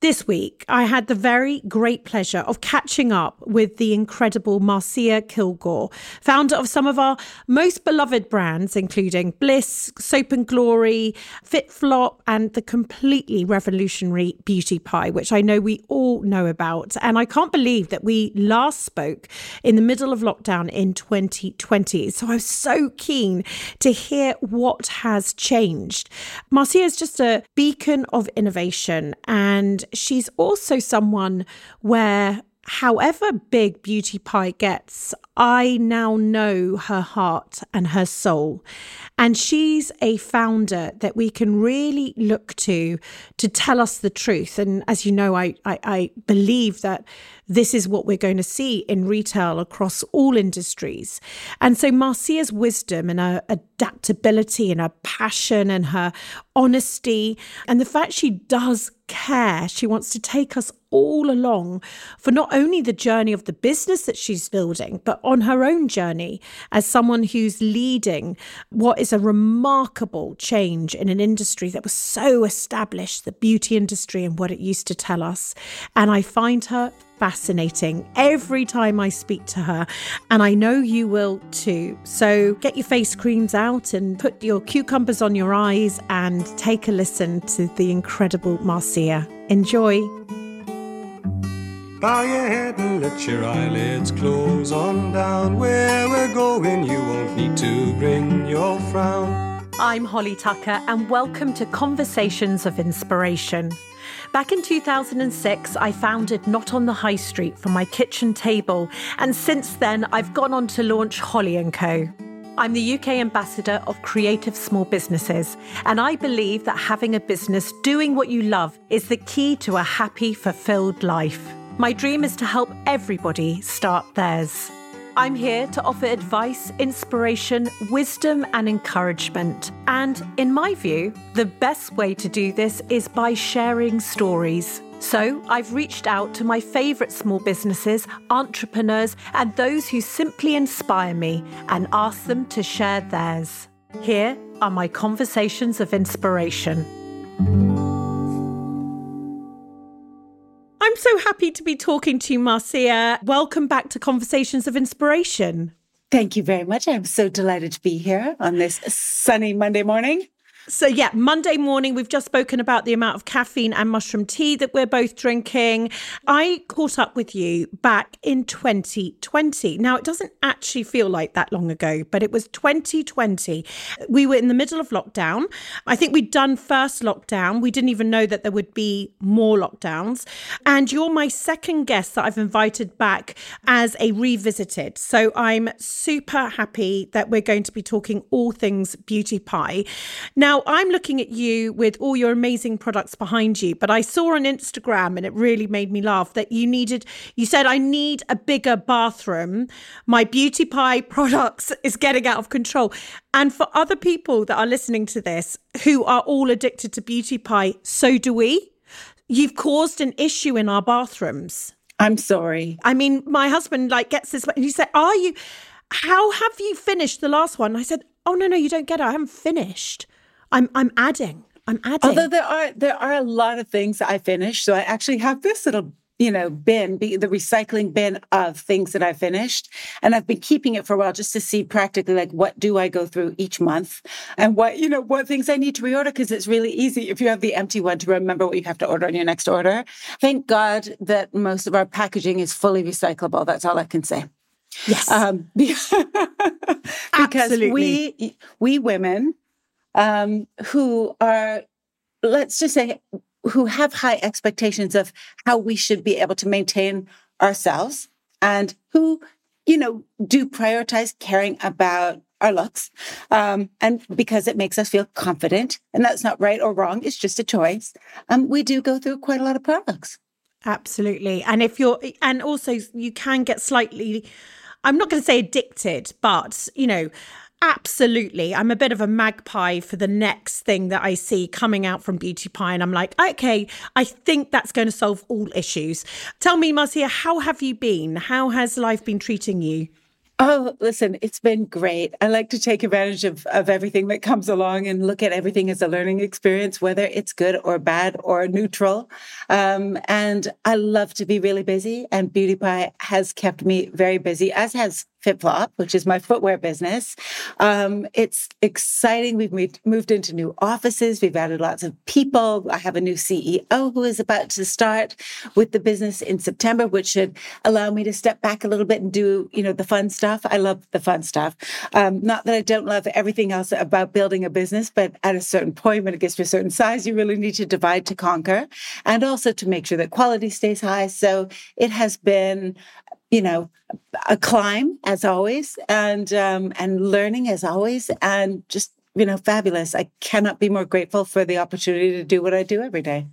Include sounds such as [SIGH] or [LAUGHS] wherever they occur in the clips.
This week, I had the very great pleasure of catching up with the incredible Marcia Kilgore, founder of some of our most beloved brands, including Bliss, Soap and Glory, FitFlop, and the completely revolutionary Beauty Pie, which I know we all know about. And I can't believe that we last spoke in the middle of lockdown in 2020. So I was so keen to hear what has changed. Marcia is just a beacon of innovation and she's also someone where however big Beauty Pie gets, I now know her heart and her soul. And she's a founder that we can really look to to tell us the truth. And as you know, I, I, I believe that this is what we're going to see in retail across all industries. And so Marcia's wisdom and her adaptability and her passion and her honesty and the fact she does care, she wants to take us all along for not only the journey of the business that she's building, but on her own journey as someone who's leading what is a remarkable change in an industry that was so established, the beauty industry and what it used to tell us. And I find her fascinating every time I speak to her, and I know you will too. So get your face creams out and put your cucumbers on your eyes and take a listen to the incredible Marcia. Enjoy. Bow your head and let your eyelids close on down. Where we're going, you won't need to bring your frown. I'm Holly Tucker, and welcome to Conversations of Inspiration. Back in 2006, I founded Not on the High Street from my kitchen table, and since then, I've gone on to launch Holly & Co. I'm the UK ambassador of creative small businesses, and I believe that having a business doing what you love is the key to a happy, fulfilled life. My dream is to help everybody start theirs. I'm here to offer advice, inspiration, wisdom, and encouragement. And in my view, the best way to do this is by sharing stories. So I've reached out to my favourite small businesses, entrepreneurs, and those who simply inspire me and asked them to share theirs. Here are my conversations of inspiration. I'm so happy to be talking to you, Marcia. Welcome back to Conversations of Inspiration. Thank you very much. I'm so delighted to be here on this sunny Monday morning. So, yeah, Monday morning, we've just spoken about the amount of caffeine and mushroom tea that we're both drinking. I caught up with you back in 2020. Now, it doesn't actually feel like that long ago, but it was 2020. We were in the middle of lockdown. I think we'd done first lockdown. We didn't even know that there would be more lockdowns. And you're my second guest that I've invited back as a revisited. So, I'm super happy that we're going to be talking all things beauty pie. Now, now, I'm looking at you with all your amazing products behind you, but I saw on Instagram and it really made me laugh that you needed, you said, I need a bigger bathroom. My beauty pie [LAUGHS] products is getting out of control. And for other people that are listening to this who are all addicted to beauty pie, so do we. You've caused an issue in our bathrooms. I'm sorry. I mean, my husband like gets this, and he said, Are you, how have you finished the last one? I said, Oh, no, no, you don't get it. I haven't finished. I'm I'm adding. I'm adding. Although there are there are a lot of things I finished, so I actually have this little you know bin, the recycling bin of things that I finished, and I've been keeping it for a while just to see practically like what do I go through each month, and what you know what things I need to reorder because it's really easy if you have the empty one to remember what you have to order on your next order. Thank God that most of our packaging is fully recyclable. That's all I can say. Yes, um, [LAUGHS] because Absolutely. we we women um, who are, let's just say, who have high expectations of how we should be able to maintain ourselves and who, you know, do prioritize caring about our looks. Um, and because it makes us feel confident, and that's not right or wrong, it's just a choice. Um, we do go through quite a lot of products. Absolutely. And if you're, and also you can get slightly, I'm not going to say addicted, but, you know, Absolutely. I'm a bit of a magpie for the next thing that I see coming out from Beauty Pie. And I'm like, okay, I think that's going to solve all issues. Tell me, Marcia, how have you been? How has life been treating you? Oh, listen, it's been great. I like to take advantage of, of everything that comes along and look at everything as a learning experience, whether it's good or bad or neutral. Um, and I love to be really busy, and Beauty Pie has kept me very busy, as has FitFlop, which is my footwear business. Um, it's exciting. We've moved, moved into new offices. We've added lots of people. I have a new CEO who is about to start with the business in September, which should allow me to step back a little bit and do, you know, the fun stuff. I love the fun stuff. Um, not that I don't love everything else about building a business, but at a certain point, when it gets to a certain size, you really need to divide to conquer and also to make sure that quality stays high. So it has been you know, a climb as always, and um, and learning as always, and just you know, fabulous. I cannot be more grateful for the opportunity to do what I do every day.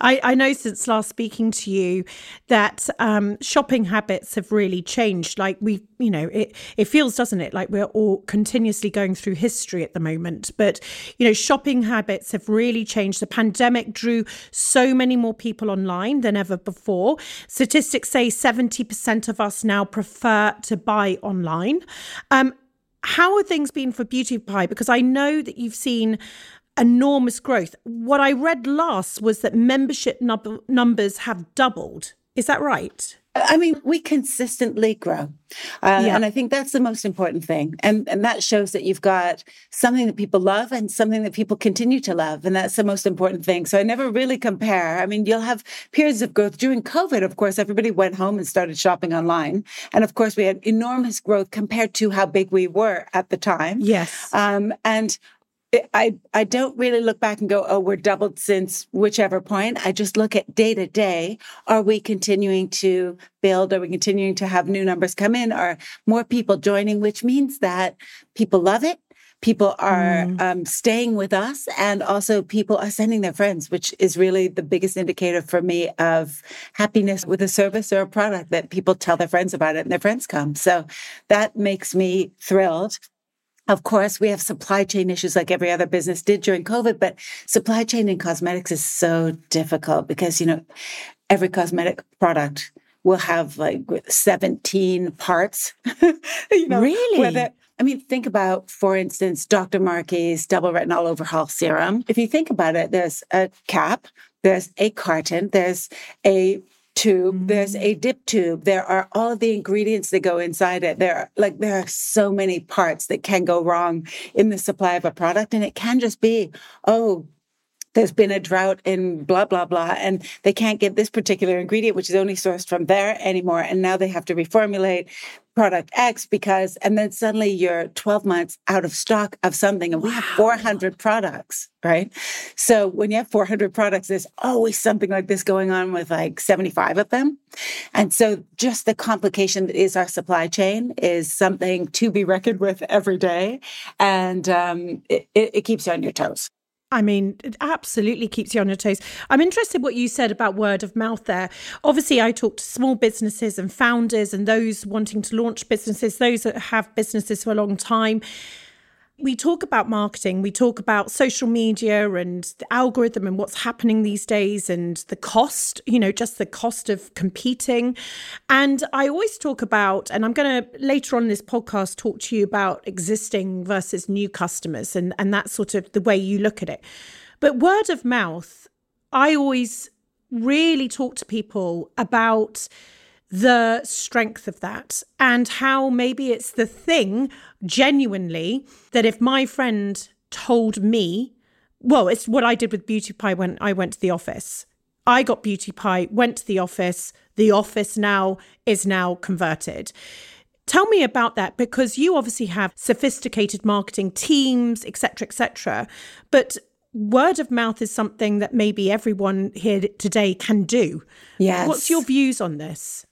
I, I know since last speaking to you that um, shopping habits have really changed. Like we, you know, it it feels, doesn't it, like we're all continuously going through history at the moment. But you know, shopping habits have really changed. The pandemic drew so many more people online than ever before. Statistics say seventy percent of us now prefer to buy online. Um, how are things been for Beauty Pie? Because I know that you've seen enormous growth. What I read last was that membership num- numbers have doubled. Is that right? I mean, we consistently grow. Uh, yeah. And I think that's the most important thing. And, and that shows that you've got something that people love and something that people continue to love. And that's the most important thing. So I never really compare. I mean, you'll have periods of growth. During COVID, of course, everybody went home and started shopping online. And of course, we had enormous growth compared to how big we were at the time. Yes. Um, and I, I don't really look back and go, oh, we're doubled since whichever point. I just look at day to day. Are we continuing to build? Are we continuing to have new numbers come in? Are more people joining, which means that people love it? People are mm. um, staying with us, and also people are sending their friends, which is really the biggest indicator for me of happiness with a service or a product that people tell their friends about it and their friends come. So that makes me thrilled. Of course, we have supply chain issues like every other business did during COVID, but supply chain in cosmetics is so difficult because, you know, every cosmetic product will have like 17 parts. [LAUGHS] you know, really? Whether, I mean, think about, for instance, Dr. Markey's double retinol overhaul serum. If you think about it, there's a cap, there's a carton, there's a tube, mm-hmm. there's a dip tube, there are all the ingredients that go inside it. There are like there are so many parts that can go wrong in the supply of a product. And it can just be, oh, there's been a drought in blah blah blah and they can't get this particular ingredient which is only sourced from there anymore and now they have to reformulate product X because, and then suddenly you're 12 months out of stock of something and we wow. have 400 products, right? So when you have 400 products, there's always something like this going on with like 75 of them. And so just the complication that is our supply chain is something to be reckoned with every day. And um, it, it keeps you on your toes. I mean, it absolutely keeps you on your toes. I'm interested what you said about word of mouth there. Obviously, I talk to small businesses and founders and those wanting to launch businesses, those that have businesses for a long time we talk about marketing, we talk about social media and the algorithm and what's happening these days and the cost, you know, just the cost of competing. And I always talk about, and I'm going to later on in this podcast talk to you about existing versus new customers and, and that sort of the way you look at it. But word of mouth, I always really talk to people about the strength of that and how maybe it's the thing genuinely that if my friend told me, well, it's what I did with Beauty Pie when I went to the office. I got Beauty Pie, went to the office. The office now is now converted. Tell me about that because you obviously have sophisticated marketing teams, etc., etc. But word of mouth is something that maybe everyone here today can do. Yes. What's your views on this?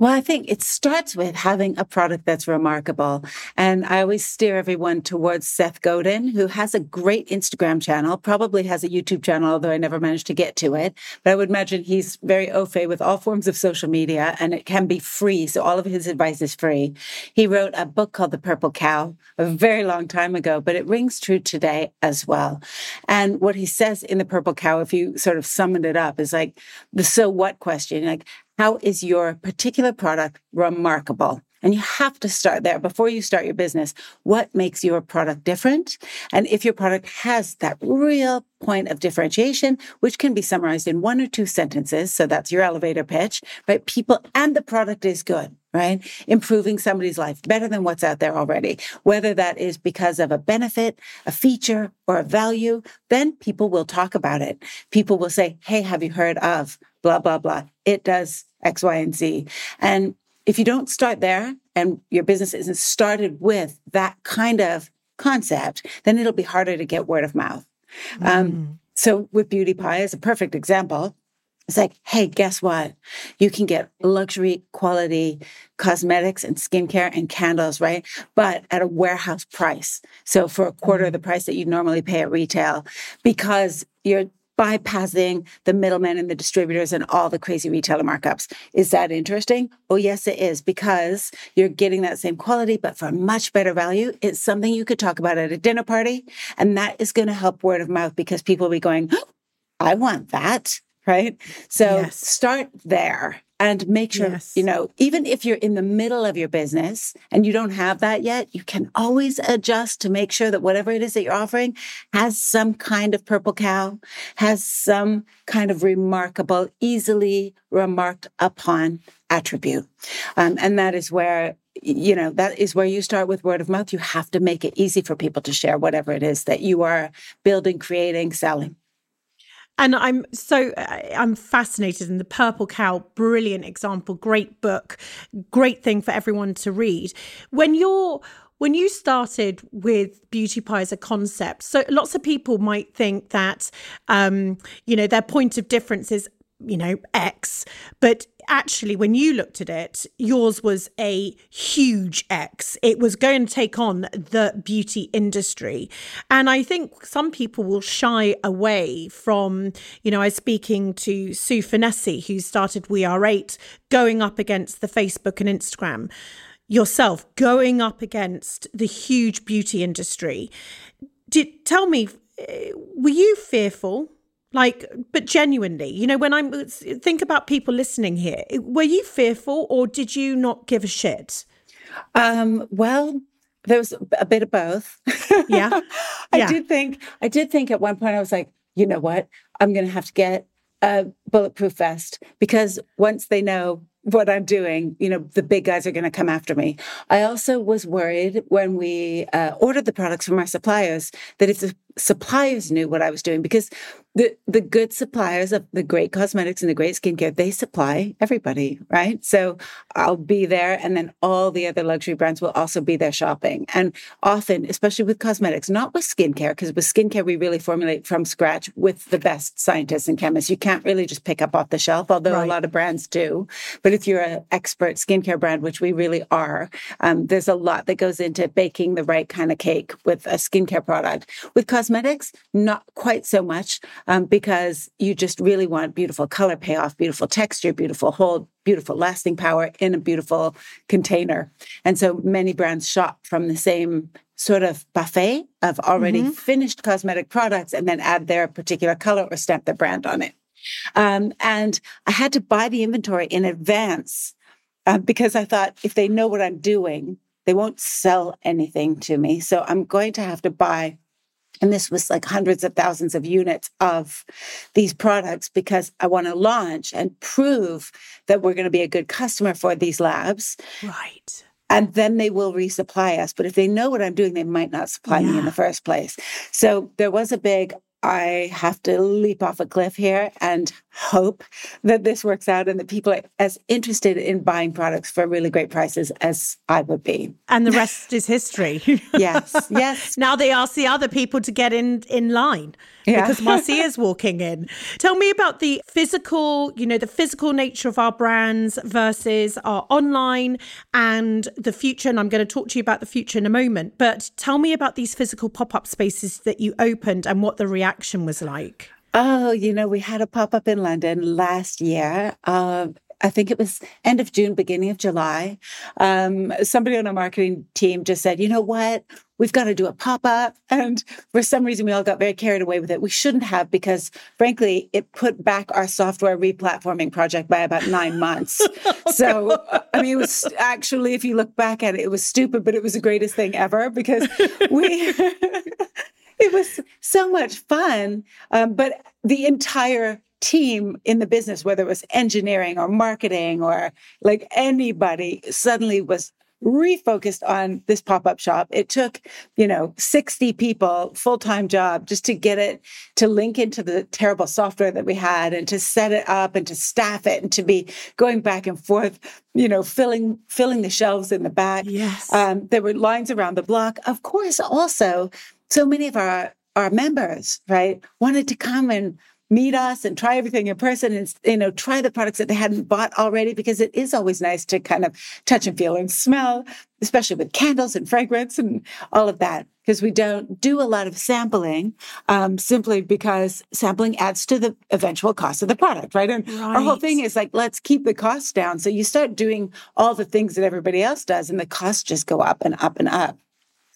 Well, I think it starts with having a product that's remarkable. And I always steer everyone towards Seth Godin, who has a great Instagram channel, probably has a YouTube channel, although I never managed to get to it. But I would imagine he's very au fait with all forms of social media and it can be free. So all of his advice is free. He wrote a book called The Purple Cow a very long time ago, but it rings true today as well. And what he says in The Purple Cow, if you sort of summoned it up, is like the so what question, like, how is your particular product remarkable? And you have to start there before you start your business. What makes your product different? And if your product has that real point of differentiation, which can be summarized in one or two sentences. So that's your elevator pitch, right? People and the product is good, right? Improving somebody's life better than what's out there already. Whether that is because of a benefit, a feature, or a value, then people will talk about it. People will say, Hey, have you heard of blah, blah, blah? It does X, Y, and Z. And if you don't start there and your business isn't started with that kind of concept, then it'll be harder to get word of mouth. Um, mm. Um, so with Beauty Pie is a perfect example. It's like, hey, guess what? You can get luxury quality cosmetics and skincare and candles, right? But at a warehouse price. So for a quarter of the mm. price that you'd normally pay at retail, because you're bypassing the middlemen and the distributors and all the crazy retailer markups. Is that interesting? Oh, yes, it is because you're getting that same quality, but for much better value. It's something you could talk about at a dinner party. And that is going to help word of mouth because people will be going, oh, I want that. Right. So yes. start there and make sure, yes. you know, even if you're in the middle of your business and you don't have that yet, you can always adjust to make sure that whatever it is that you're offering has some kind of purple cow, has some kind of remarkable, easily remarked upon attribute. Um, and that is where you know that is where you start with word of mouth you have to make it easy for people to share whatever it is that you are building creating selling and I'm so I'm fascinated in the Purple Cow, brilliant example, great book, great thing for everyone to read. When you're when you started with beauty pie as a concept, so lots of people might think that um, you know their point of difference is you know X, but actually, when you looked at it, yours was a huge X. It was going to take on the beauty industry. And I think some people will shy away from, you know, I was speaking to Sue Fennessy, who started We Are Eight, going up against the Facebook and Instagram yourself going up against the huge beauty industry. Did tell me, eh, were you fearful like, but genuinely, you know, when I'm think about people listening here, were you fearful or did you not give a shit? Um, well, there was a bit of both. Yeah. [LAUGHS] I yeah. did think, I did think at one point, I was like, you know what? I'm going to have to get a bulletproof vest because once they know what I'm doing, you know, the big guys are going to come after me. I also was worried when we uh, ordered the products from our suppliers that if the suppliers knew what I was doing, because the the good suppliers of the great cosmetics and the great skincare, they supply everybody, right? So I'll be there, and then all the other luxury brands will also be there shopping. And often, especially with cosmetics, not with skincare, because with skincare we really formulate from scratch with the best scientists and chemists. You can't really just pick up off the shelf, although right. a lot of brands do. But if you're an expert skincare brand, which we really are, um, there's a lot that goes into baking the right kind of cake with a skincare product. With cosmetics, not quite so much um, because you just really want beautiful color payoff, beautiful texture, beautiful hold, beautiful lasting power in a beautiful container. And so many brands shop from the same sort of buffet of already mm-hmm. finished cosmetic products and then add their particular color or stamp their brand on it. Um, and I had to buy the inventory in advance uh, because I thought if they know what I'm doing, they won't sell anything to me. So I'm going to have to buy and this was like hundreds of thousands of units of these products because I want to launch and prove that we're going to be a good customer for these labs. Right. And then they will resupply us. But if they know what I'm doing, they might not supply yeah. me in the first place. So there was a big I have to leap off a cliff here and hope that this works out and that people are as interested in buying products for really great prices as I would be. And the [LAUGHS] rest is history. yes. [LAUGHS] Yes. now they ask the other people to get in in line yeah. because [LAUGHS] Marcia's walking in. Tell me about the physical, you know, the physical nature of our brands versus our online and the future. And I'm going to talk to you about the future in a moment. But tell me about these physical pop up spaces that you opened and what the reaction was like. Oh, you know, we had a pop up in London last year. Um, I think it was end of June, beginning of July. Um, somebody on our marketing team just said, you know what? We've got to do a pop up. And for some reason, we all got very carried away with it. We shouldn't have because, frankly, it put back our software replatforming project by about nine months. [LAUGHS] so, I mean, it was actually, if you look back at it, it was stupid, but it was the greatest thing ever because we. [LAUGHS] it was so much fun. Um, but the entire team in the business, whether it was engineering or marketing or like anybody, suddenly was refocused on this pop-up shop it took you know 60 people full-time job just to get it to link into the terrible software that we had and to set it up and to staff it and to be going back and forth you know filling filling the shelves in the back yes um, there were lines around the block of course also so many of our our members right wanted to come and meet us and try everything in person and you know try the products that they hadn't bought already because it is always nice to kind of touch and feel and smell especially with candles and fragrance and all of that because we don't do a lot of sampling um, simply because sampling adds to the eventual cost of the product right? And right. our whole thing is like let's keep the costs down. So you start doing all the things that everybody else does and the costs just go up and up and up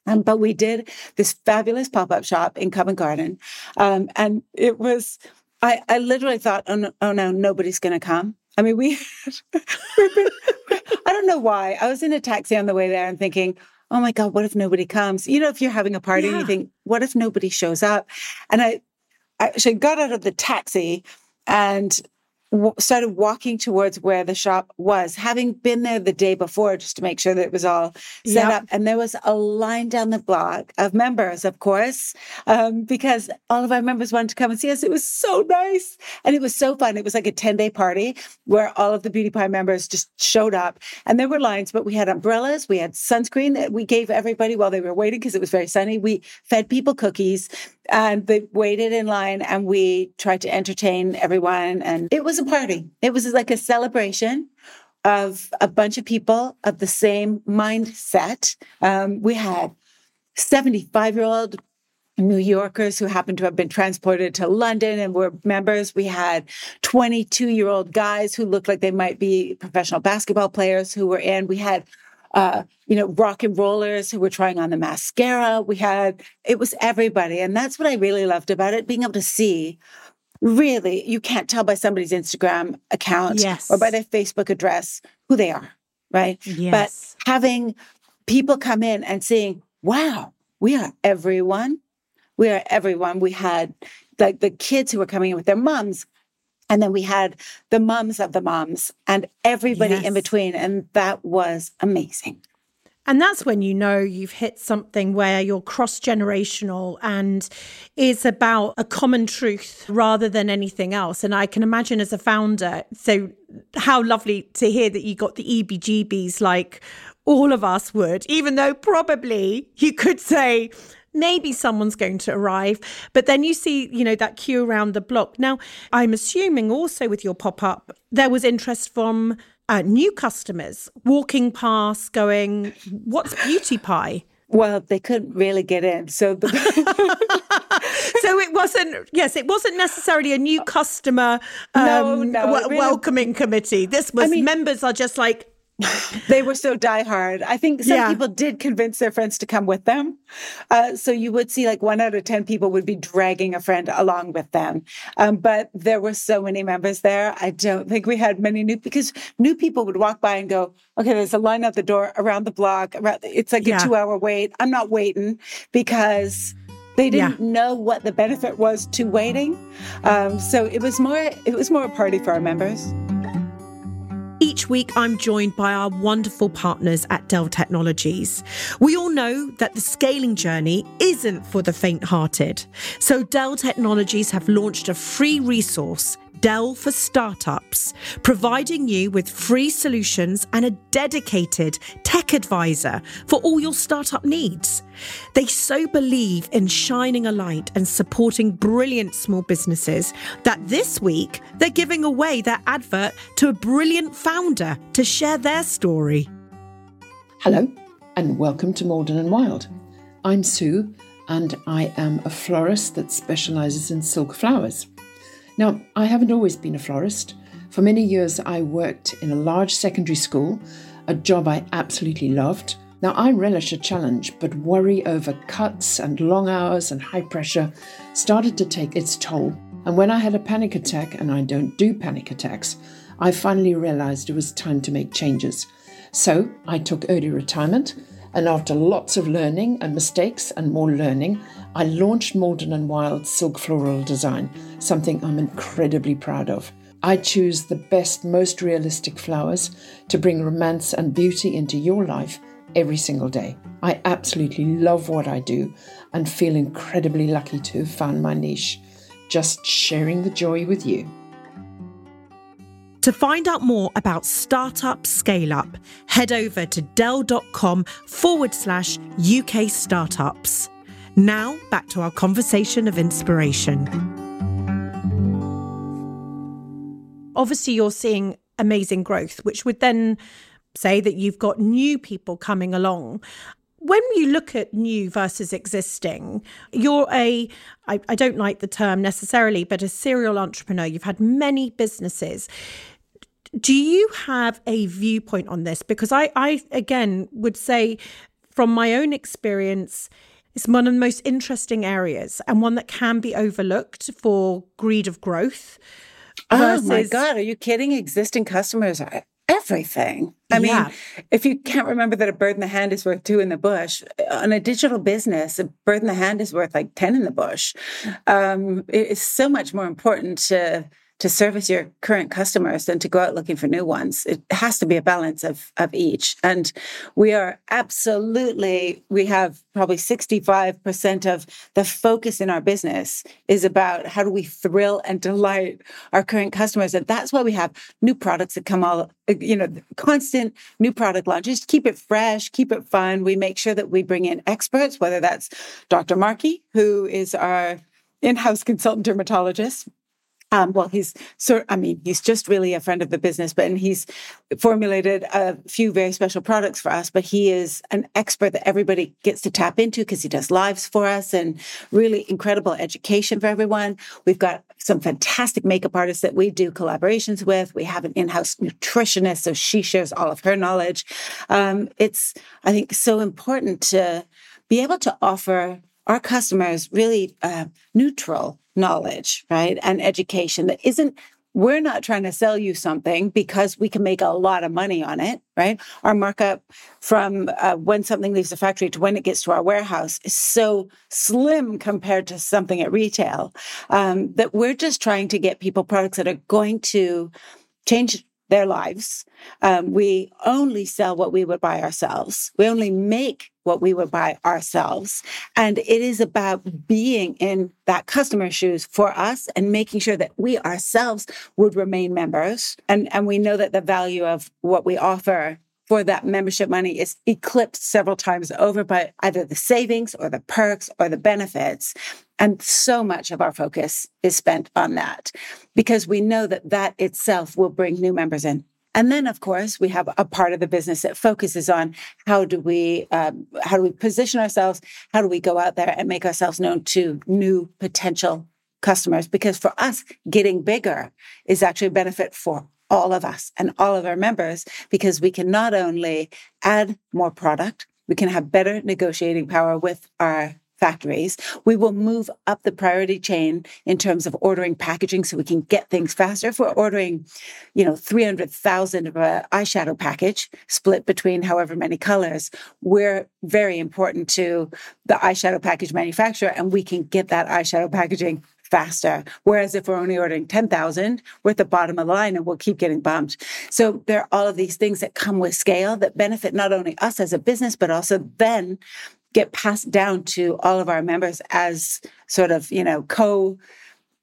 um, but we did this fabulous pop-up shop in Covent Garden. Um, and it was I, I literally thought, oh no, oh no, nobody's going to come. I mean, we, [LAUGHS] I don't know why. I was in a taxi on the way there and thinking, oh my God, what if nobody comes? You know, if you're having a party yeah. and you think, what if nobody shows up? And I, I actually got out of the taxi and w- started walking towards where the shop was, having been there the day before just to make sure that it was all set yep. up. And there was a line down the block of members, of course, um, because all of our members wanted to come and see us. It was so nice. And it was so fun. It was like a 10 day party where all of the Beauty Pie members just showed up. And there were lines, but we had umbrellas, we had sunscreen that we gave everybody while they were waiting because it was very sunny. We fed people cookies and they waited in line and we tried to entertain everyone. And it was a party. It was like a celebration of a bunch of people of the same mindset. Um, we had 75 year old New Yorkers who happened to have been transported to London and were members. We had 22 year old guys who looked like they might be professional basketball players who were in. We had uh, you know, rock and rollers who were trying on the mascara. We had, it was everybody. And that's what I really loved about it, being able to see really, you can't tell by somebody's Instagram account yes. or by their Facebook address who they are, right? Yes. But having people come in and seeing, wow, we are everyone. We are everyone. We had like the kids who were coming in with their moms and then we had the moms of the moms and everybody yes. in between. And that was amazing. And that's when you know you've hit something where you're cross generational and is about a common truth rather than anything else. And I can imagine as a founder, so how lovely to hear that you got the EBGBs like all of us would, even though probably you could say, maybe someone's going to arrive. But then you see, you know, that queue around the block. Now, I'm assuming also with your pop up, there was interest from uh, new customers walking past, going, What's Beauty Pie? Well, they couldn't really get in. So the [LAUGHS] So it wasn't yes, it wasn't necessarily a new customer um, no, no, w- really, welcoming committee. This was I mean, members are just like [LAUGHS] they were so diehard. I think some yeah. people did convince their friends to come with them. Uh, so you would see like one out of 10 people would be dragging a friend along with them. Um, but there were so many members there. I don't think we had many new because new people would walk by and go, okay, there's a line out the door around the block. Around, it's like yeah. a two hour wait. I'm not waiting because they didn't yeah. know what the benefit was to waiting. Um, so it was more, it was more a party for our members. Each week, I'm joined by our wonderful partners at Dell Technologies. We all know that the scaling journey isn't for the faint hearted. So, Dell Technologies have launched a free resource Dell for Startups, providing you with free solutions and a dedicated tech advisor for all your startup needs. They so believe in shining a light and supporting brilliant small businesses that this week they're giving away their advert to a brilliant founder to share their story. Hello, and welcome to Maldon and Wild. I'm Sue, and I am a florist that specialises in silk flowers. Now, I haven't always been a florist. For many years, I worked in a large secondary school, a job I absolutely loved. Now, I relish a challenge, but worry over cuts and long hours and high pressure started to take its toll. And when I had a panic attack, and I don't do panic attacks, I finally realized it was time to make changes. So I took early retirement, and after lots of learning and mistakes and more learning, I launched Maldon and Wild Silk Floral Design, something I'm incredibly proud of. I choose the best, most realistic flowers to bring romance and beauty into your life every single day. I absolutely love what I do and feel incredibly lucky to have found my niche. Just sharing the joy with you. To find out more about Startup Scale Up, head over to Dell.com forward slash UK startups. Now, back to our conversation of inspiration. Obviously, you're seeing amazing growth, which would then say that you've got new people coming along. When you look at new versus existing, you're a, I, I don't like the term necessarily, but a serial entrepreneur. You've had many businesses. Do you have a viewpoint on this? Because I, I again would say from my own experience, it's one of the most interesting areas and one that can be overlooked for greed of growth. Oh my God, are you kidding? Existing customers are everything. I yeah. mean, if you can't remember that a bird in the hand is worth two in the bush, on a digital business, a bird in the hand is worth like 10 in the bush. Um, it's so much more important to to service your current customers than to go out looking for new ones. It has to be a balance of, of each. And we are absolutely, we have probably 65% of the focus in our business is about how do we thrill and delight our current customers. And that's why we have new products that come all, you know, constant new product launches. Keep it fresh, keep it fun. We make sure that we bring in experts, whether that's Dr. Markey, who is our in-house consultant dermatologist um, well, he's. I mean, he's just really a friend of the business, but and he's formulated a few very special products for us. But he is an expert that everybody gets to tap into because he does lives for us and really incredible education for everyone. We've got some fantastic makeup artists that we do collaborations with. We have an in-house nutritionist, so she shares all of her knowledge. Um, it's, I think, so important to be able to offer our customers really uh, neutral knowledge, right? And education that isn't we're not trying to sell you something because we can make a lot of money on it, right? Our markup from uh, when something leaves the factory to when it gets to our warehouse is so slim compared to something at retail um, that we're just trying to get people products that are going to change their lives. Um, we only sell what we would buy ourselves. We only make what we would buy ourselves. And it is about being in that customer shoes for us and making sure that we ourselves would remain members. And, and we know that the value of what we offer for that membership money is eclipsed several times over by either the savings or the perks or the benefits. And so much of our focus is spent on that because we know that that itself will bring new members in. And then, of course, we have a part of the business that focuses on how do we um, how do we position ourselves? How do we go out there and make ourselves known to new potential customers? Because for us, getting bigger is actually a benefit for all of us and all of our members because we can not only add more product, we can have better negotiating power with our factories. We will move up the priority chain in terms of ordering packaging so we can get things faster. If we're ordering, you know, 300,000 of an eyeshadow package split between however many colors, we're very important to the eyeshadow package manufacturer and we can get that eyeshadow packaging faster. Whereas if we're only ordering 10,000, we're at the bottom of the line and we'll keep getting bumped. So there are all of these things that come with scale that benefit not only us as a business, but also then get passed down to all of our members as sort of, you know, co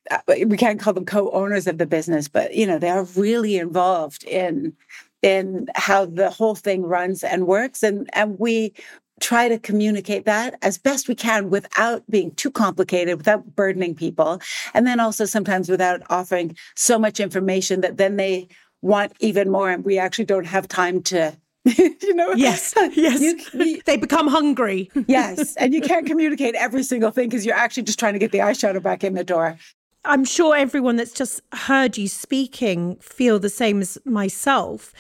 uh, we can't call them co-owners of the business, but you know, they are really involved in in how the whole thing runs and works and and we try to communicate that as best we can without being too complicated, without burdening people. And then also sometimes without offering so much information that then they want even more. And we actually don't have time to [LAUGHS] you know yes [LAUGHS] yes you, you, [LAUGHS] they become hungry yes and you can't communicate every single thing because you're actually just trying to get the eyeshadow back in the door I'm sure everyone that's just heard you speaking feel the same as myself.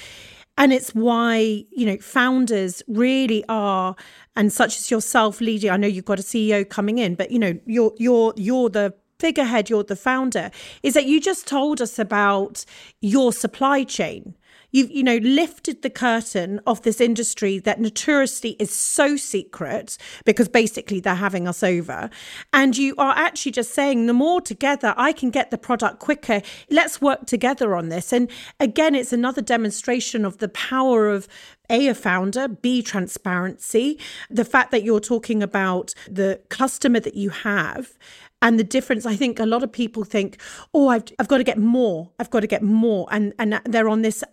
And it's why, you know, founders really are, and such as yourself, leading. I know you've got a CEO coming in, but you know, you're you're you're the figurehead, you're the founder, is that you just told us about your supply chain you've you know lifted the curtain of this industry that notoriously is so secret because basically they're having us over. And you are actually just saying the more together i can get the product quicker. Let's work together on this. And again it's another demonstration of the power of a, a founder, B, transparency, the fact that you're talking about the customer that you have and the difference i think a lot of people think oh i've, I've got to get more i've got to get more. And and they're on this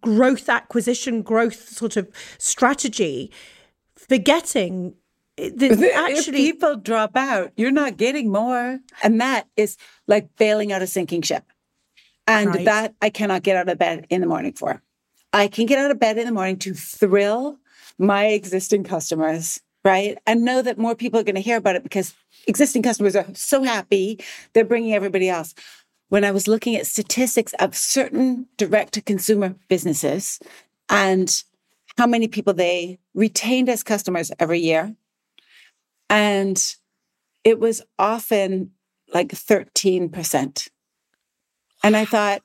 growth acquisition growth sort of strategy. Forgetting that actually if people drop out you're not getting more. And that is like bailing out a sinking ship. And right. that i cannot get out of bed in the morning for. I can get out of bed in the morning to thrill my existing customers right and know that more people are going to hear about it because existing customers are so happy, they're bringing everybody else. When I was looking at statistics of certain direct to consumer businesses and how many people they retained as customers every year, and it was often like 13%. And I thought,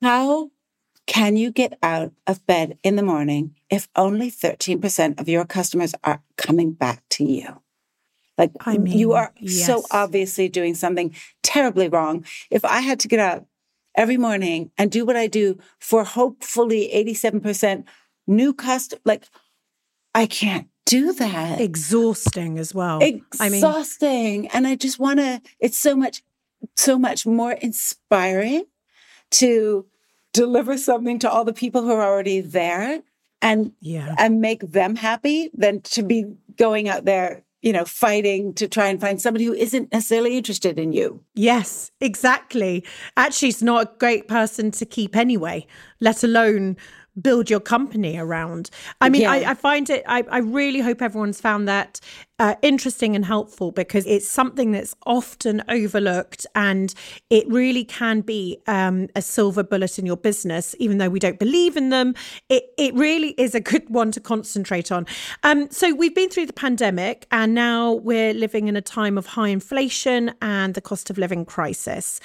how can you get out of bed in the morning if only 13% of your customers are coming back to you? Like I mean, you are yes. so obviously doing something terribly wrong. If I had to get up every morning and do what I do for hopefully 87% new custom, like I can't do that. Exhausting as well. Exhausting. I mean, and I just want to, it's so much, so much more inspiring to deliver something to all the people who are already there and yeah. and make them happy than to be going out there you know, fighting to try and find somebody who isn't necessarily interested in you. Yes, exactly. Actually, it's not a great person to keep anyway, let alone build your company around. I mean, yeah. I, I, find it, I, I really hope everyone's found that uh, interesting and helpful because it's something that's often overlooked and it really can be um, a silver bullet in your business, even though we don't believe in them. It, it really is a good one to concentrate on. Um, so we've been through the pandemic and now we're living in a time of high inflation and the cost of living crisis.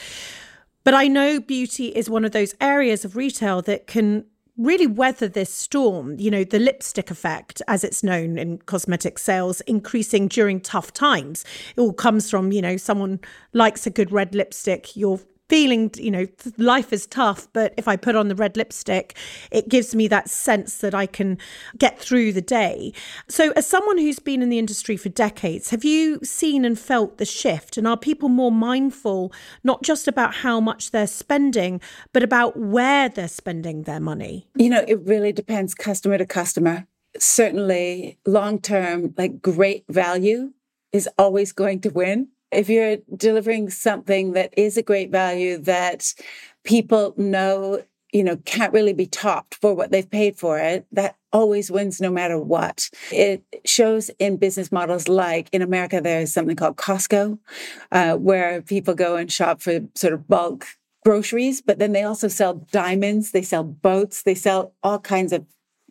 But I know beauty is one of those areas of retail that can really weather this storm. You know, the lipstick effect, as it's known in cosmetic sales, increasing during tough times. It all comes from, you know, someone likes a good red lipstick, you're feeling, you know, life is tough, but if I put on the red lipstick, it gives me that sense that I can get through the day. So, as someone who's been in the industry for decades, have you seen and felt the shift? And are people more mindful, not just about how much they're spending, but about where they're spending their money? You know, it really depends customer to customer. Certainly, long term, like great value is always going to win if you're delivering something that is a great value that people know you know can't really be topped for what they've paid for it that always wins no matter what. It shows in business models like in america there's something called costco uh, where people go and shop for sort of bulk groceries but then they also sell diamonds they sell boats they sell all kinds of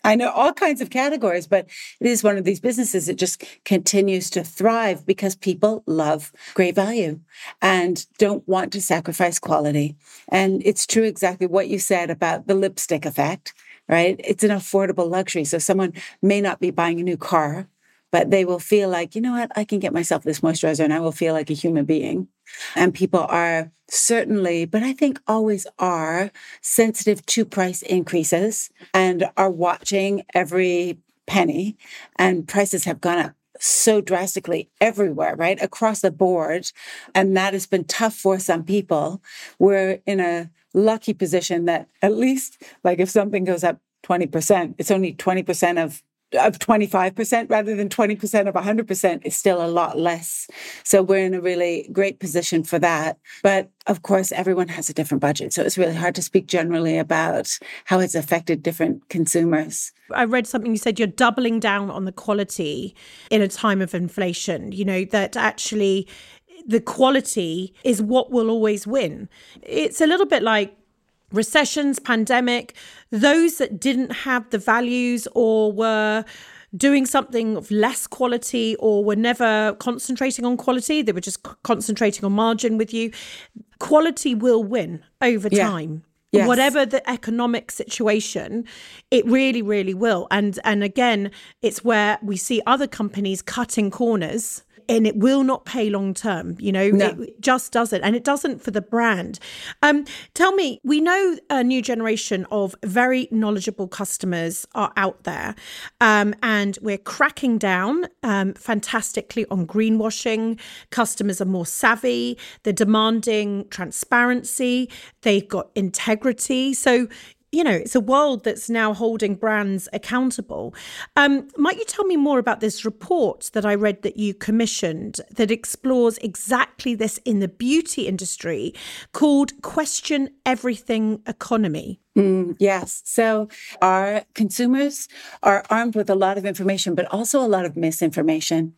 I know all kinds of categories, but it is one of these businesses that just continues to thrive because people love great value and don't want to sacrifice quality. And it's true exactly what you said about the lipstick effect, right? It's an affordable luxury. So someone may not be buying a new car, but they will feel like, you know what, I can get myself this moisturizer and I will feel like a human being. And people are certainly, but I think always are sensitive to price increases and are watching every penny. And prices have gone up so drastically everywhere, right? Across the board. And that has been tough for some people. We're in a lucky position that at least, like, if something goes up 20%, it's only 20% of of 25% rather than 20% of 100% is still a lot less. So we're in a really great position for that. But of course, everyone has a different budget. So it's really hard to speak generally about how it's affected different consumers. I read something you said you're doubling down on the quality in a time of inflation, you know, that actually the quality is what will always win. It's a little bit like recessions, pandemic, those that didn't have the values or were doing something of less quality or were never concentrating on quality, they were just c- concentrating on margin with you. Quality will win over Yeah. time. Yes. Whatever the economic situation, it really, really will. And and again, it's where we see other companies cutting corners and it will not pay long term. You know, No. it just doesn't. And it doesn't for the brand. Um, tell me, we know a new generation of very knowledgeable customers are out there. Um, and we're cracking down um, fantastically on greenwashing. Customers are more savvy. They're demanding transparency. They've got integrity. So, you know, it's a world that's now holding brands accountable. Um, might you tell me more about this report that I read that you commissioned that explores exactly this in the beauty industry called Question Everything Economy? Yes. So our consumers are armed with a lot of information, but also a lot of misinformation.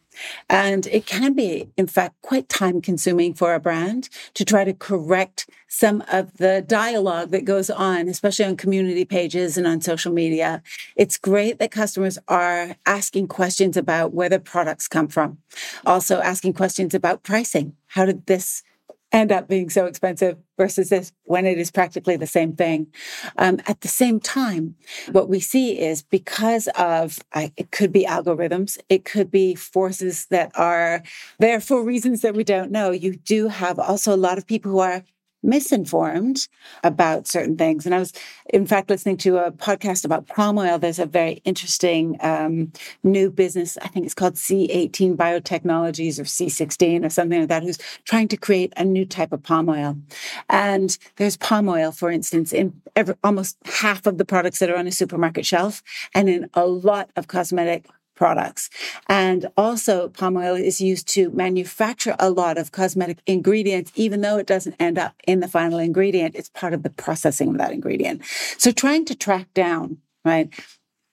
And it can be, in fact, quite time consuming for a brand to try to correct some of the dialogue that goes on, especially on community pages and on social media. It's great that customers are asking questions about where their products come from, also asking questions about pricing. How did this end up being so expensive versus this when it is practically the same thing. Um, at the same time, what we see is because of I, it could be algorithms, it could be forces that are there for reasons that we don't know. You do have also a lot of people who are misinformed about certain things. And I was, in fact, listening to a podcast about palm oil. There's a very interesting um, new business. I think it's called C18 Biotechnologies or C16 or something like that, who's trying to create a new type of palm oil. And there's palm oil, for instance, in every, almost half of the products that are on a supermarket shelf and in a lot of cosmetic products. And also, palm oil is used to manufacture a lot of cosmetic ingredients, even though it doesn't end up in the final ingredient. It's part of the processing of that ingredient. So, trying to track down, right?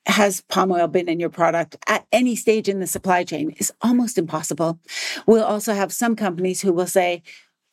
Has palm oil been in your product at any stage in the supply chain is almost impossible. We'll also have some companies who will say,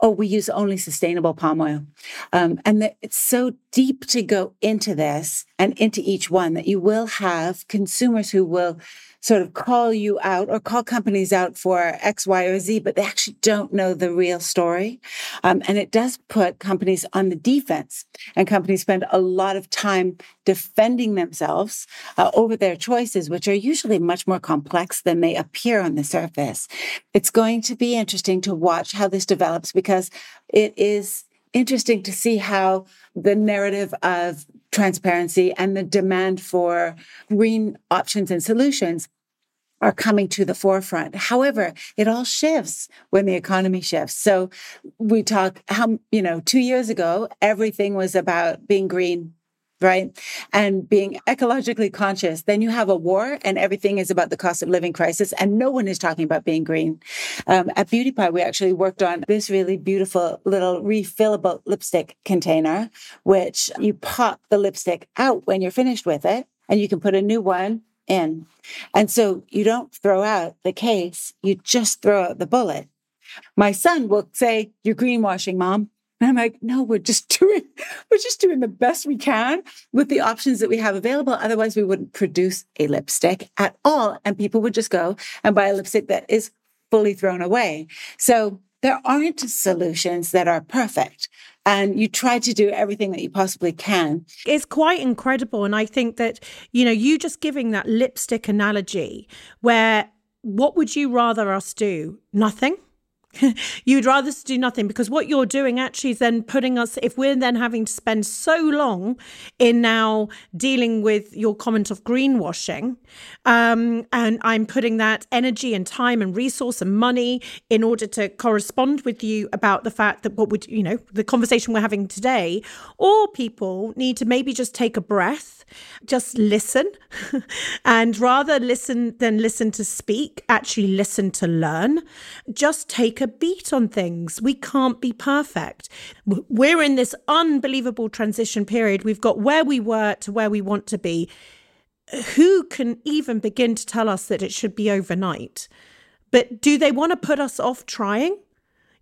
oh, we use only sustainable palm oil. Um, and that it's so deep to go into this and into each one that you will have consumers who will sort of call you out or call companies out for X, Y, or Z, but they actually don't know the real story. Um, and it does put companies on the defense, and companies spend a lot of time defending themselves uh, over their choices, which are usually much more complex than they appear on the surface. It's going to be interesting to watch how this develops because it is interesting to see how the narrative of transparency and the demand for green options and solutions are coming to the forefront. However, it all shifts when the economy shifts. So we talk how, you know, two years ago, everything was about being green, right? And being ecologically conscious. Then you have a war and everything is about the cost of living crisis. And no one is talking about being green. Um, at Beauty Pie, we actually worked on this really beautiful little refillable lipstick container, which you pop the lipstick out when you're finished with it and you can put a new one in. And so you don't throw out the case, you just throw out the bullet. My son will say, You're greenwashing, mom. And I'm like, no, we're just [LAUGHS] doing, we're just doing the best we can with the options that we have available. Otherwise, we wouldn't produce a lipstick at all. And people would just go and buy a lipstick that is fully thrown away. So there aren't solutions that are perfect. And you try to do everything that you possibly can. It's quite incredible. And I think that, you know, you just giving that lipstick analogy where what would you rather us do? Nothing? [LAUGHS] You'd rather do nothing because what you're doing actually is then putting us, if we're then having to spend so long in now dealing with your comment of greenwashing, um, and I'm putting that energy and time and resource and money in order to correspond with you about the fact that what would, you know, the conversation we're having today, or people need to maybe just take a breath, just listen, [LAUGHS] and rather listen than listen to speak, actually listen to learn, just take a beat on things. We can't be perfect. We're in this unbelievable transition period. We've got where we were to where we want to be. Who can even begin to tell us that it should be overnight? But do they want to put us off trying?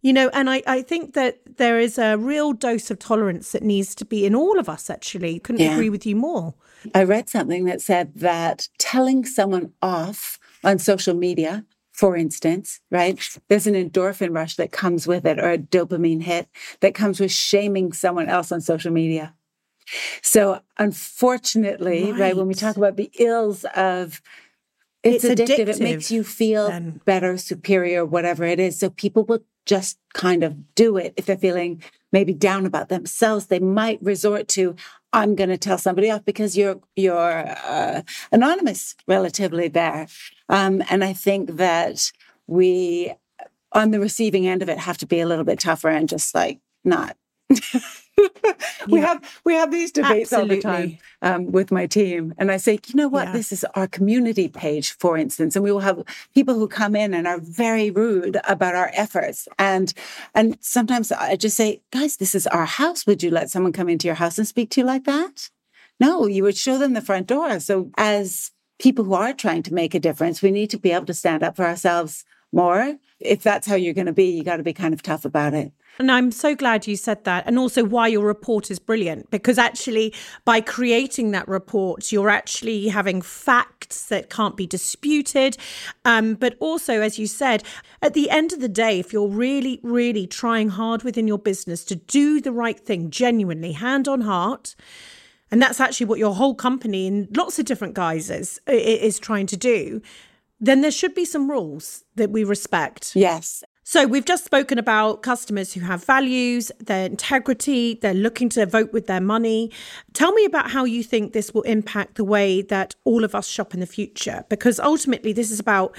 You know, and I, I think that there is a real dose of tolerance that needs to be in all of us, actually. Couldn't Yeah. agree with you more. I read something that said that telling someone off on social media, for instance, right? There's an endorphin rush that comes with it or a dopamine hit that comes with shaming someone else on social media. So unfortunately, right, when we talk about the ills of it's, It's addictive. It makes you feel better, superior, whatever it is. So people will just kind of do it if they're feeling maybe down about themselves. They might resort to, "I'm going to tell somebody off because you're you're uh, anonymous, relatively there." Um, and I think that we, on the receiving end of it, have to be a little bit tougher and just like not. [LAUGHS] we Yeah. have we have these debates all the time Absolutely. Um, with my team, and I say, you know what, Yeah. this is our community page, for instance, and we will have people who come in and are very rude about our efforts, and and sometimes I just say, guys, this is our house. Would you let someone come into your house and speak to you like that? No, you would show them the front door. So as people who are trying to make a difference, we need to be able to stand up for ourselves more. If that's how you're going to be, you got to be kind of tough about it. And I'm so glad you said that. And also why your report is brilliant, because actually, by creating that report, you're actually having facts that can't be disputed. Um, but also, as you said, at the end of the day, if you're really, really trying hard within your business to do the right thing, genuinely, hand on heart, and that's actually what your whole company in lots of different guises i- i- is trying to do, then there should be some rules that we respect. Yes. So we've just spoken about customers who have values, their integrity, they're looking to vote with their money. Tell me about how you think this will impact the way that all of us shop in the future because ultimately this is about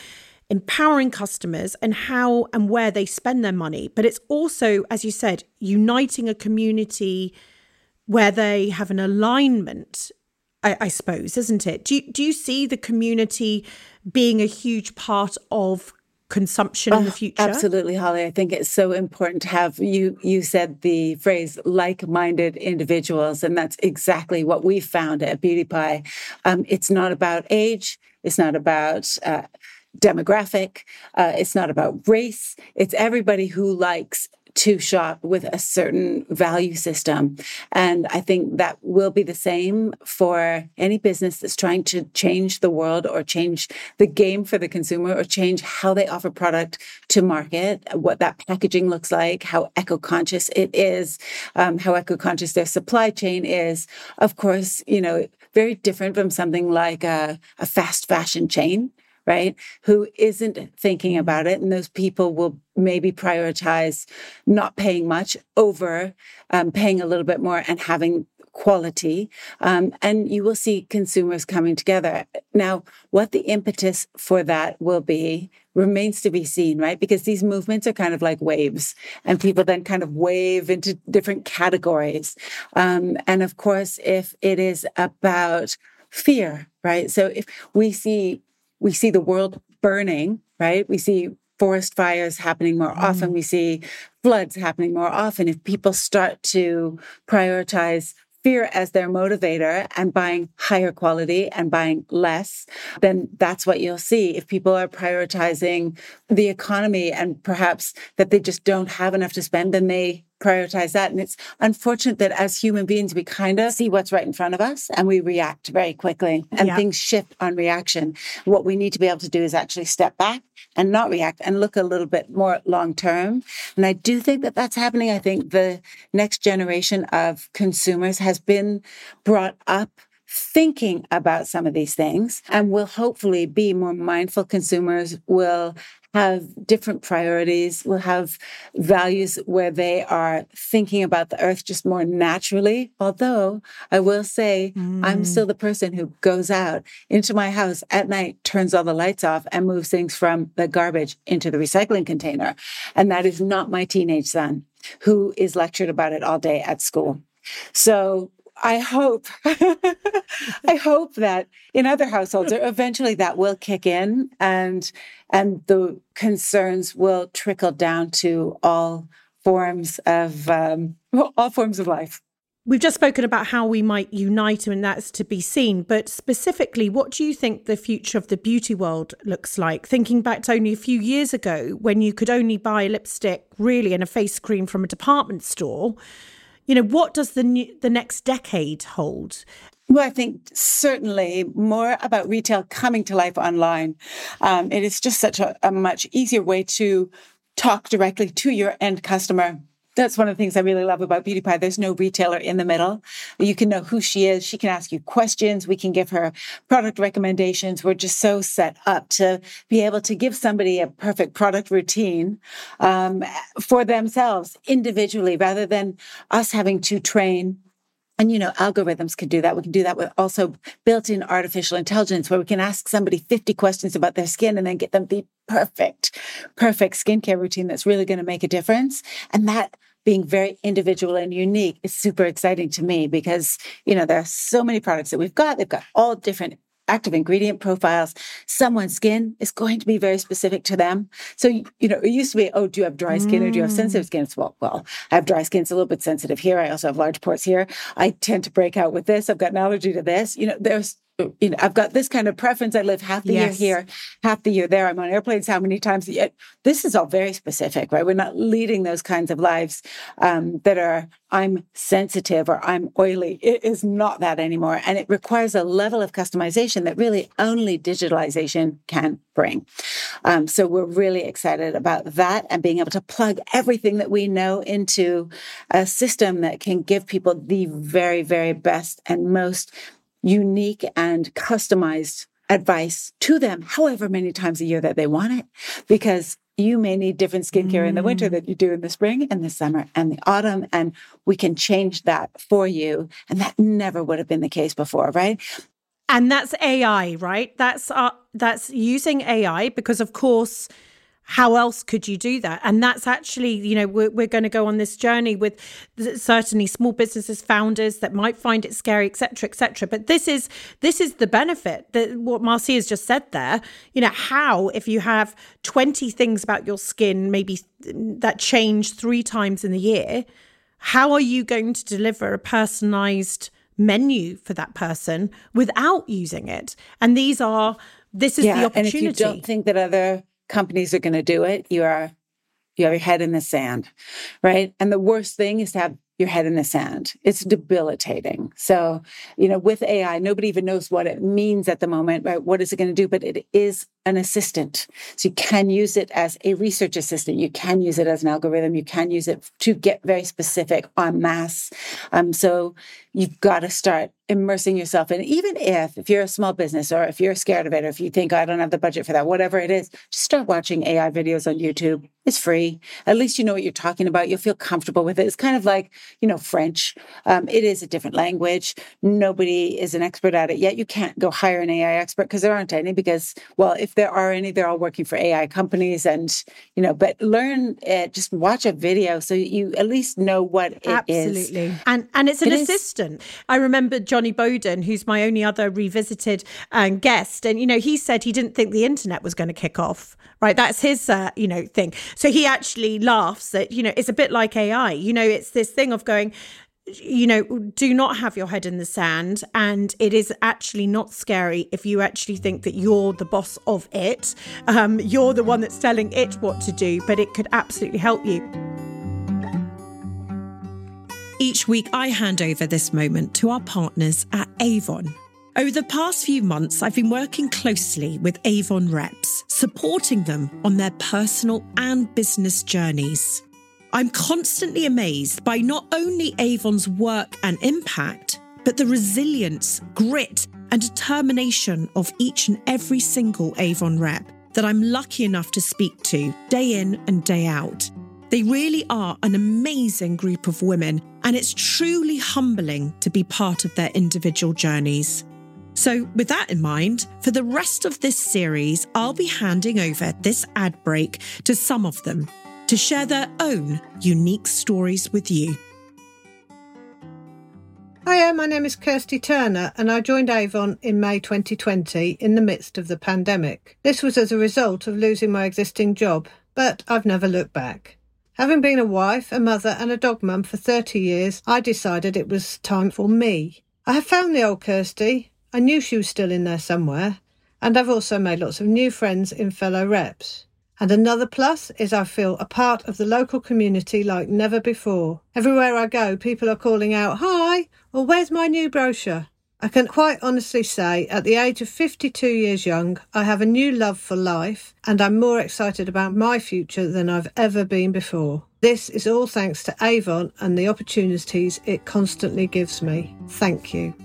empowering customers and how and where they spend their money, but it's also as you said, uniting a community where they have an alignment I, I suppose, isn't it? Do you, do you see the community being a huge part of consumption in the future? Absolutely, Holly. I think it's so important to have you. You said the phrase "like-minded individuals," and that's exactly what we found at Beauty Pie. Um, it's not about age. It's not about uh, demographic. Uh, it's not about race. It's everybody who likes to shop with a certain value system. And I think that will be the same for any business that's trying to change the world or change the game for the consumer or change how they offer product to market, what that packaging looks like, how eco conscious it is, um, how eco conscious their supply chain is. Of course, you know, very different from something like a, a fast fashion chain right? Who isn't thinking about it. And those people will maybe prioritize not paying much over um, paying a little bit more and having quality. Um, and you will see consumers coming together. Now, what the impetus for that will be remains to be seen, right? Because these movements are kind of like waves, and people then kind of wave into different categories. Um, and of course, if it is about fear, right? So if we see we see the world burning, right? We see forest fires happening more mm-hmm. often. We see floods happening more often. If people start to prioritize fear as their motivator and buying higher quality and buying less, then that's what you'll see. If people are prioritizing the economy and perhaps that they just don't have enough to spend, then they prioritize that. And it's unfortunate that as human beings, we kind of see what's right in front of us and we react very quickly and Yeah. things shift on reaction. What we need to be able to do is actually step back and not react and look a little bit more long term. And I do think that that's happening. I think the next generation of consumers has been brought up thinking about some of these things and will hopefully be more mindful consumers will have different priorities will have values where they are thinking about the earth just more naturally. Although i will say i'm mm. still the person who goes out into my house at night turns all the lights off and moves things from the garbage into the recycling container. And that is not my teenage son who is lectured about it all day at school. So I hope, [LAUGHS] I hope that in other households, eventually that will kick in, and and the concerns will trickle down to all forms of um, [LAUGHS] all forms of life. We've just spoken about how we might unite, and that's to be seen. But specifically, what do you think the future of the beauty world looks like? Thinking back to only a few years ago when you could only buy lipstick really and a face cream from a department store. You know, what does the new, the next decade hold? Well, I think certainly more about retail coming to life online. Um, it is just such a, a much easier way to talk directly to your end customer that's one of the things I really love about Beauty Pie. There's no retailer in the middle. You can know who she is. She can ask you questions. We can give her product recommendations. We're just so set up to be able to give somebody a perfect product routine um, for themselves individually rather than us having to train and you know, algorithms can do that. We can do that with also built in artificial intelligence where we can ask somebody 50 questions about their skin and then get them the perfect, perfect skincare routine that's really going to make a difference. And that being very individual and unique is super exciting to me because, you know, there are so many products that we've got. They've got all different active ingredient profiles. Someone's skin is going to be very specific to them. So, you know, it used to be, oh, do you have dry skin or do you have sensitive mm. skin? It's well, well, I have dry skin. It's a little bit sensitive here. I also have large pores here. I tend to break out with this. I've got an allergy to this. You know, there's you know, I've got this kind of preference. I live half the yes. year here, half the year there. I'm on airplanes how many times? Yet this is all very specific, right? We're not leading those kinds of lives um, that are I'm sensitive or I'm oily. It is not that anymore, and it requires a level of customization that really only digitalization can bring. Um, so we're really excited about that and being able to plug everything that we know into a system that can give people the very, very best and most unique and customized advice to them however many times a year that they want it because you may need different skincare mm. in the winter that you do in the spring and the summer and the autumn and we can change that for you and that never would have been the case before right and that's ai right that's uh, that's using ai because of course how else could you do that? And that's actually, you know, we're, we're going to go on this journey with certainly small businesses, founders that might find it scary, etc., etc. But this is this is the benefit that what Marcia has just said there. You know, how if you have twenty things about your skin, maybe that change three times in the year, how are you going to deliver a personalized menu for that person without using it? And these are this is yeah, the opportunity. And if you don't think that other companies are going to do it, you are you have your head in the sand, right? And the worst thing is to have your head in the sand. It's debilitating. So, you know, with AI, nobody even knows what it means at the moment, right? What is it going to do? But it is an assistant. So you can use it as a research assistant. You can use it as an algorithm. You can use it to get very specific on mass. Um, so you've got to start immersing yourself in even if if you're a small business or if you're scared of it or if you think oh, i don't have the budget for that whatever it is just start watching ai videos on youtube. It's free. At least you know what you're talking about. You'll feel comfortable with it. It's kind of like you know french. Um, it is a different language. Nobody is an expert at it yet. You can't go hire an ai expert because there aren't any because well if there are any they're all working for ai companies and you know but learn it. Just watch a video so you at least know what it absolutely. is. Absolutely. And and it's an it assistant. Is. i remember Johnnie Boden, who's my only other revisited um, guest, and you know he said he didn't think the internet was going to kick off. Right, that's his uh, you know thing. So he actually laughs that you know it's a bit like AI. You know, it's this thing of going you know, do not have your head in the sand. And it is actually not scary if you actually think that you're the boss of it. Um, you're the one that's telling it what to do, but it could absolutely help you. Each week, I hand over this moment to our partners at Avon. Over the past few months, I've been working closely with Avon reps, supporting them on their personal and business journeys. I'm constantly amazed by not only Avon's work and impact, but the resilience, grit, and determination of each and every single Avon rep that I'm lucky enough to speak to day in and day out. They really are an amazing group of women, and it's truly humbling to be part of their individual journeys. So, with that in mind, for the rest of this series, I'll be handing over this ad break to some of them to share their own unique stories with you. Hiya, my name is Kirsty Turner, and I joined Avon in May 2020 in the midst of the pandemic. This was as a result of losing my existing job, but I've never looked back. Having been a wife, a mother, and a dog mum for 30 years, I decided it was time for me. I have found the old Kirsty. I knew she was still in there somewhere. And I've also made lots of new friends in fellow reps. And another plus is I feel a part of the local community like never before. Everywhere I go, people are calling out, Hi, or where's my new brochure? I can quite honestly say, at the age of 52 years young, I have a new love for life and I'm more excited about my future than I've ever been before. This is all thanks to Avon and the opportunities it constantly gives me. Thank you.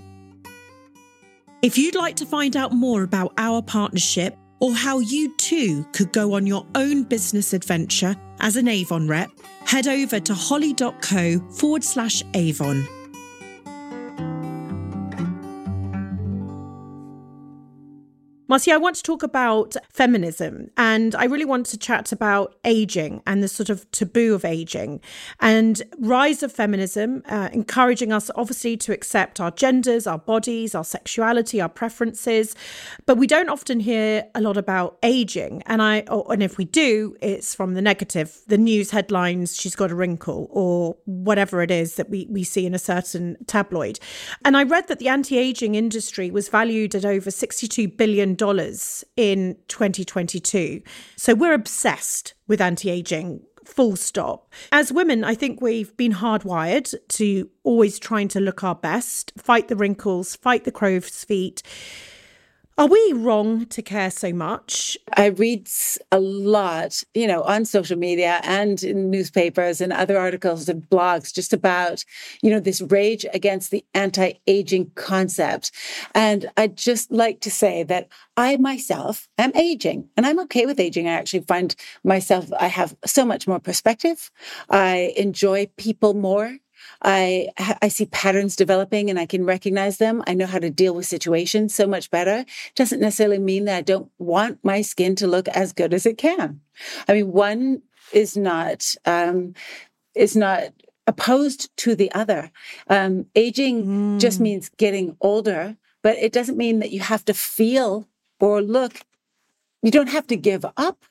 If you'd like to find out more about our partnership or how you too could go on your own business adventure as an Avon rep, head over to holly.co forward slash Avon. Marcia, I want to talk about feminism and I really want to chat about aging and the sort of taboo of aging and rise of feminism, uh, encouraging us obviously to accept our genders, our bodies, our sexuality, our preferences. But we don't often hear a lot about aging. And I, or, and if we do, it's from the negative, the news headlines, she's got a wrinkle or whatever it is that we, we see in a certain tabloid. And I read that the anti aging industry was valued at over $62 billion in 2022. So we're obsessed with anti aging. Full stop. As women, I think we've been hardwired to always trying to look our best, fight the wrinkles, fight the crow's feet. Are we wrong to care so much? I read a lot, you know, on social media and in newspapers and other articles and blogs just about, you know, this rage against the anti aging concept. And I'd just like to say that I myself am aging and I'm okay with aging. I actually find myself, I have so much more perspective. I enjoy people more. I I see patterns developing and I can recognize them. I know how to deal with situations so much better. Doesn't necessarily mean that I don't want my skin to look as good as it can. I mean, one is not um, is not opposed to the other. Um, aging mm. just means getting older, but it doesn't mean that you have to feel or look. You don't have to give up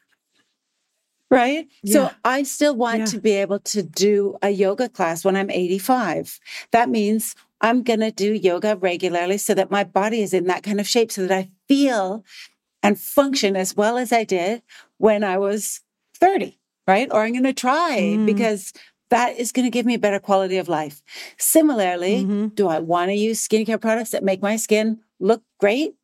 right? Yeah. So I still want yeah. to be able to do a yoga class when I'm 85. That means I'm going to do yoga regularly so that my body is in that kind of shape so that I feel and function as well as I did when I was 30, right? Or I'm going to try mm. because that is going to give me a better quality of life. Similarly, mm-hmm. do I want to use skincare products that make my skin look great?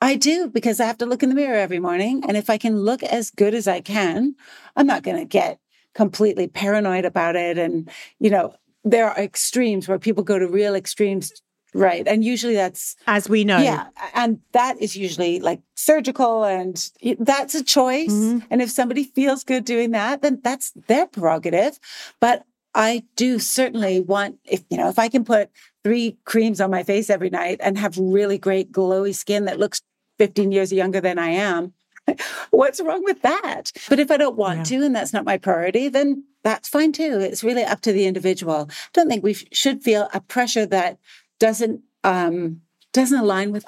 I do because I have to look in the mirror every morning. And if I can look as good as I can, I'm not going to get completely paranoid about it. And, you know, there are extremes where people go to real extremes. Right. And usually that's, as we know. Yeah. And that is usually like surgical and that's a choice. Mm-hmm. And if somebody feels good doing that, then that's their prerogative. But I do certainly want, if, you know, if I can put three creams on my face every night and have really great glowy skin that looks 15 years younger than I am. [LAUGHS] What's wrong with that? But if I don't want yeah. to and that's not my priority, then that's fine too. It's really up to the individual. I don't think we should feel a pressure that doesn't um, doesn't align with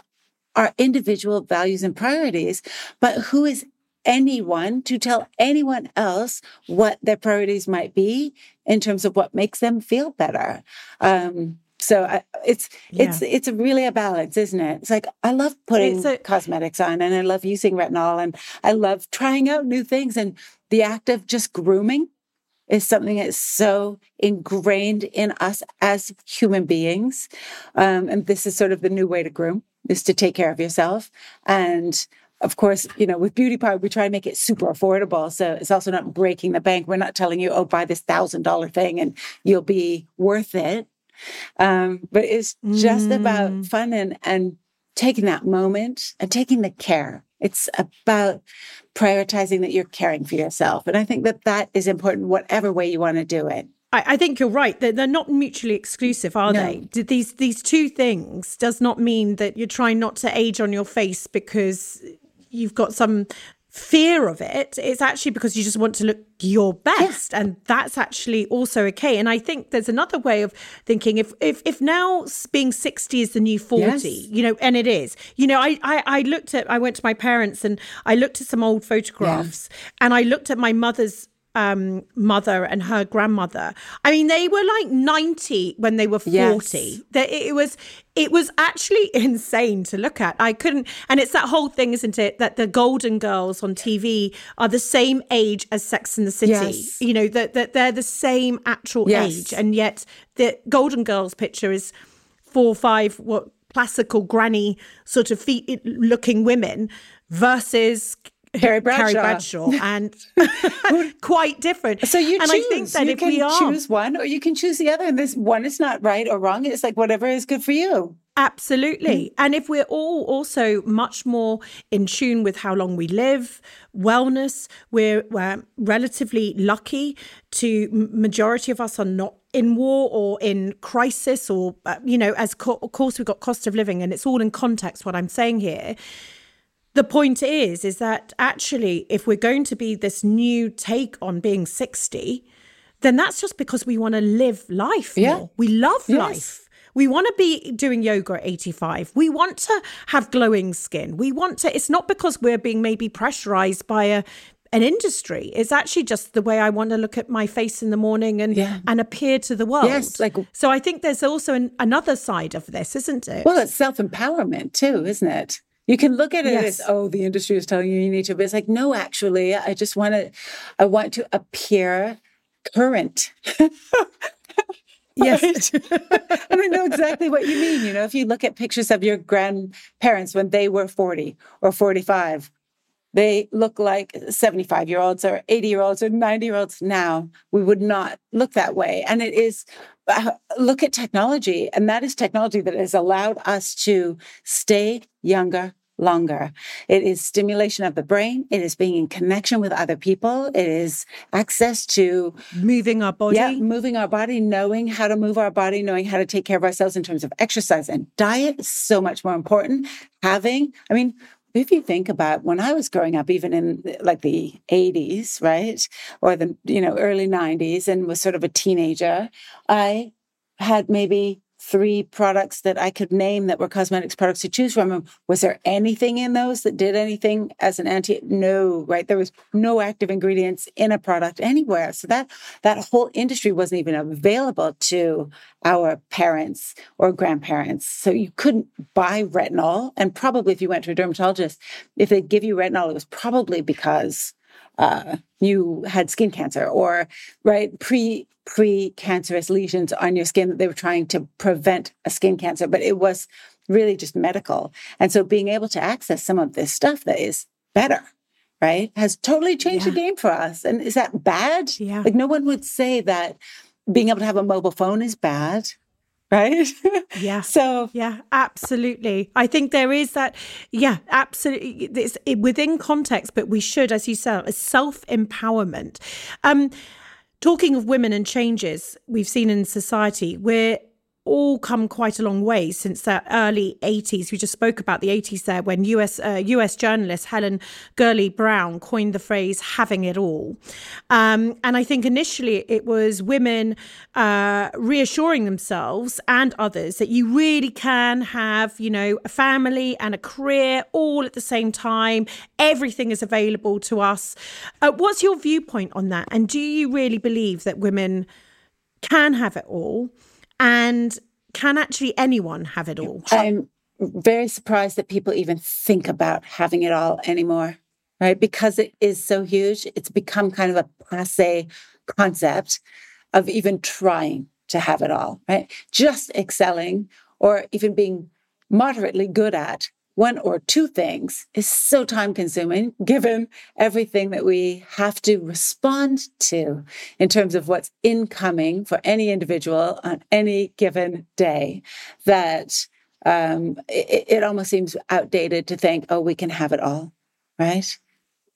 our individual values and priorities. But who is anyone to tell anyone else what their priorities might be in terms of what makes them feel better? Um, so I, it's yeah. it's it's really a balance, isn't it? It's like I love putting a, cosmetics on, and I love using retinol, and I love trying out new things. And the act of just grooming is something that's so ingrained in us as human beings. Um, and this is sort of the new way to groom is to take care of yourself. And of course, you know, with Beauty Pie, we try to make it super affordable. So it's also not breaking the bank. We're not telling you, oh, buy this thousand dollar thing and you'll be worth it. Um, but it's just mm. about fun and, and taking that moment and taking the care. It's about prioritizing that you're caring for yourself. And I think that that is important, whatever way you want to do it. I, I think you're right. They're, they're not mutually exclusive, are no. they? These these two things does not mean that you're trying not to age on your face because you've got some fear of it it's actually because you just want to look your best yeah. and that's actually also okay and i think there's another way of thinking if if if now being 60 is the new 40 yes. you know and it is you know I, I i looked at i went to my parents and i looked at some old photographs yeah. and i looked at my mother's um, mother and her grandmother. I mean, they were like 90 when they were 40. Yes. That it was it was actually [LAUGHS] insane to look at. I couldn't and it's that whole thing, isn't it, that the Golden Girls on TV are the same age as Sex in the City. Yes. You know, that that they're the same actual Yes. age. And yet the Golden Girls picture is four, five, what classical granny sort of feet looking women versus Carrie Bradshaw. Bradshaw and [LAUGHS] quite different. So you and choose. I think that you if can we are choose one or you can choose the other. And this one is not right or wrong. It's like whatever is good for you. Absolutely. And if we're all also much more in tune with how long we live, wellness, we're, we're relatively lucky to majority of us are not in war or in crisis or uh, you know as co- of course we've got cost of living and it's all in context what I'm saying here the point is is that actually if we're going to be this new take on being 60 then that's just because we want to live life Yeah. more we love Yes. life we want to be doing yoga at 85 we want to have glowing skin we want to it's not because we're being maybe pressurized by a an industry it's actually just the way i want to look at my face in the morning and Yeah. and appear to the world Yes, like- so i think there's also an, another side of this isn't it Well, it's self empowerment too, isn't it? You can look at it Yes. as, oh, the industry is telling you you need to, but it's like, no, actually, I just want to, I want to appear current. [LAUGHS] yes and [LAUGHS] I know exactly what you mean. You know, if you look at pictures of your grandparents when they were 40 or 45, they look like 75 year olds or 80 year olds or 90 year olds now. We would not look that way. And it is, uh, look at technology. And that is technology that has allowed us to stay younger longer. It is stimulation of the brain. It is being in connection with other people. It is access to moving our body yeah, moving our body, knowing how to move our body, knowing how to take care of ourselves in terms of exercise and diet is so much more important. Having, I mean, if you think about when I was growing up, even in like the 80s, right? Or the, you know, early 90s and was sort of a teenager, I had maybe three products that I could name that were cosmetics products to choose from. Was there anything in those that did anything as an anti? No, right? There was no active ingredients in a product anywhere. So that that whole industry wasn't even available to our parents or grandparents. So you couldn't buy retinol. And probably if you went to a dermatologist, if they give you retinol, it was probably because uh, you had skin cancer or right pre pre-cancerous lesions on your skin that they were trying to prevent a skin cancer but it was really just medical. And so being able to access some of this stuff that is better right has totally changed the game for us. And is that bad? Yeah. like no one would say that being able to have a mobile phone is bad right yeah [LAUGHS] so Yeah, absolutely. I think there is that. Yeah, absolutely. It's within context, but we should, as you said, self empowerment. Um, talking of women and changes we've seen in society, we're all come quite a long way since the early 80s. We just spoke about the 80s there when US uh, US journalist Helen Gurley Brown coined the phrase "having it all," um, and I think initially it was women uh, reassuring themselves and others that you really can have, you know, a family and a career all at the same time. Everything is available to us. Uh, what's your viewpoint on that? And do you really believe that women can have it all? And can actually anyone have it all? I'm very surprised that people even think about having it all anymore, right? Because it is so huge, it's become kind of a passe concept of even trying to have it all, right? Just excelling or even being moderately good at one or two things is so time consuming given everything that we have to respond to in terms of what's incoming for any individual on any given day that um, it, it almost seems outdated to think, oh, we can have it all, right?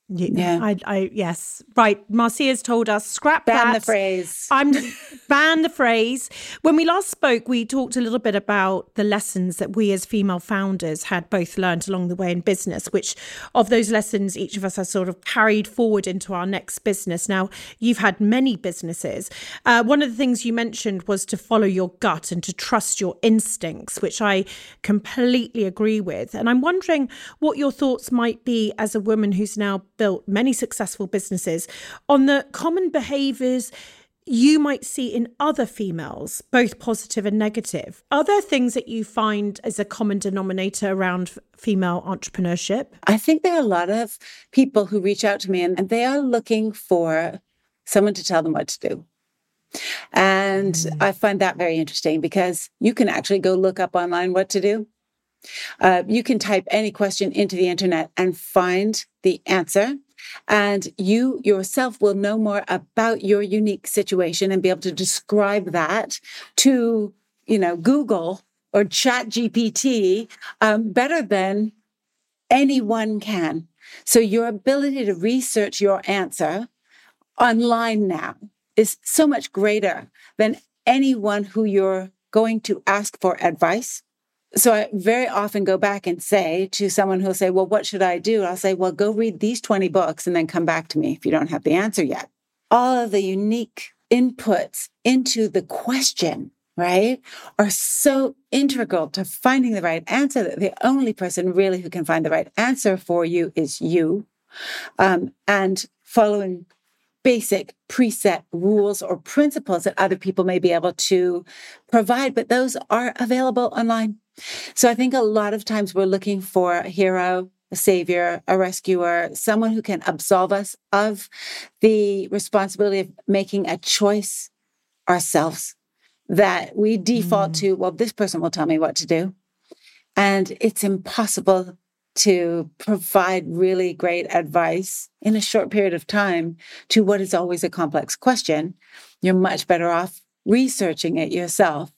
Yeah. I, I, yes, right. Marcia's told us scrap Ban that. the phrase. I'm [LAUGHS] ban the phrase. When we last spoke, we talked a little bit about the lessons that we as female founders had both learned along the way in business, which of those lessons each of us has sort of carried forward into our next business. Now, you've had many businesses. Uh, one of the things you mentioned was to follow your gut and to trust your instincts, which I completely agree with. And I'm wondering what your thoughts might be as a woman who's now built many successful businesses on the common behaviors you might see in other females, both positive and negative. Are there things that you find as a common denominator around female entrepreneurship? I think there are a lot of people who reach out to me and, and they are looking for someone to tell them what to do. And mm. I find that very interesting because you can actually go look up online what to do. Uh, you can type any question into the internet and find the answer. And you yourself will know more about your unique situation and be able to describe that to, you know, Google or Chat GPT um, better than anyone can. So your ability to research your answer online now is so much greater than anyone who you're going to ask for advice. So I very often go back and say to someone who'll say, Well, what should I do? I'll say, Well, go read these 20 books and then come back to me if you don't have the answer yet. All of the unique inputs into the question, right, are so integral to finding the right answer that the only person really who can find the right answer for you is you. Um, and following basic preset rules or principles that other people may be able to provide, but those are available online. So I think a lot of times we're looking for a hero, a savior, a rescuer, someone who can absolve us of the responsibility of making a choice ourselves that we default mm. to, well, this person will tell me what to do. And it's impossible to provide really great advice in a short period of time to what is always a complex question, you're much better off researching it yourself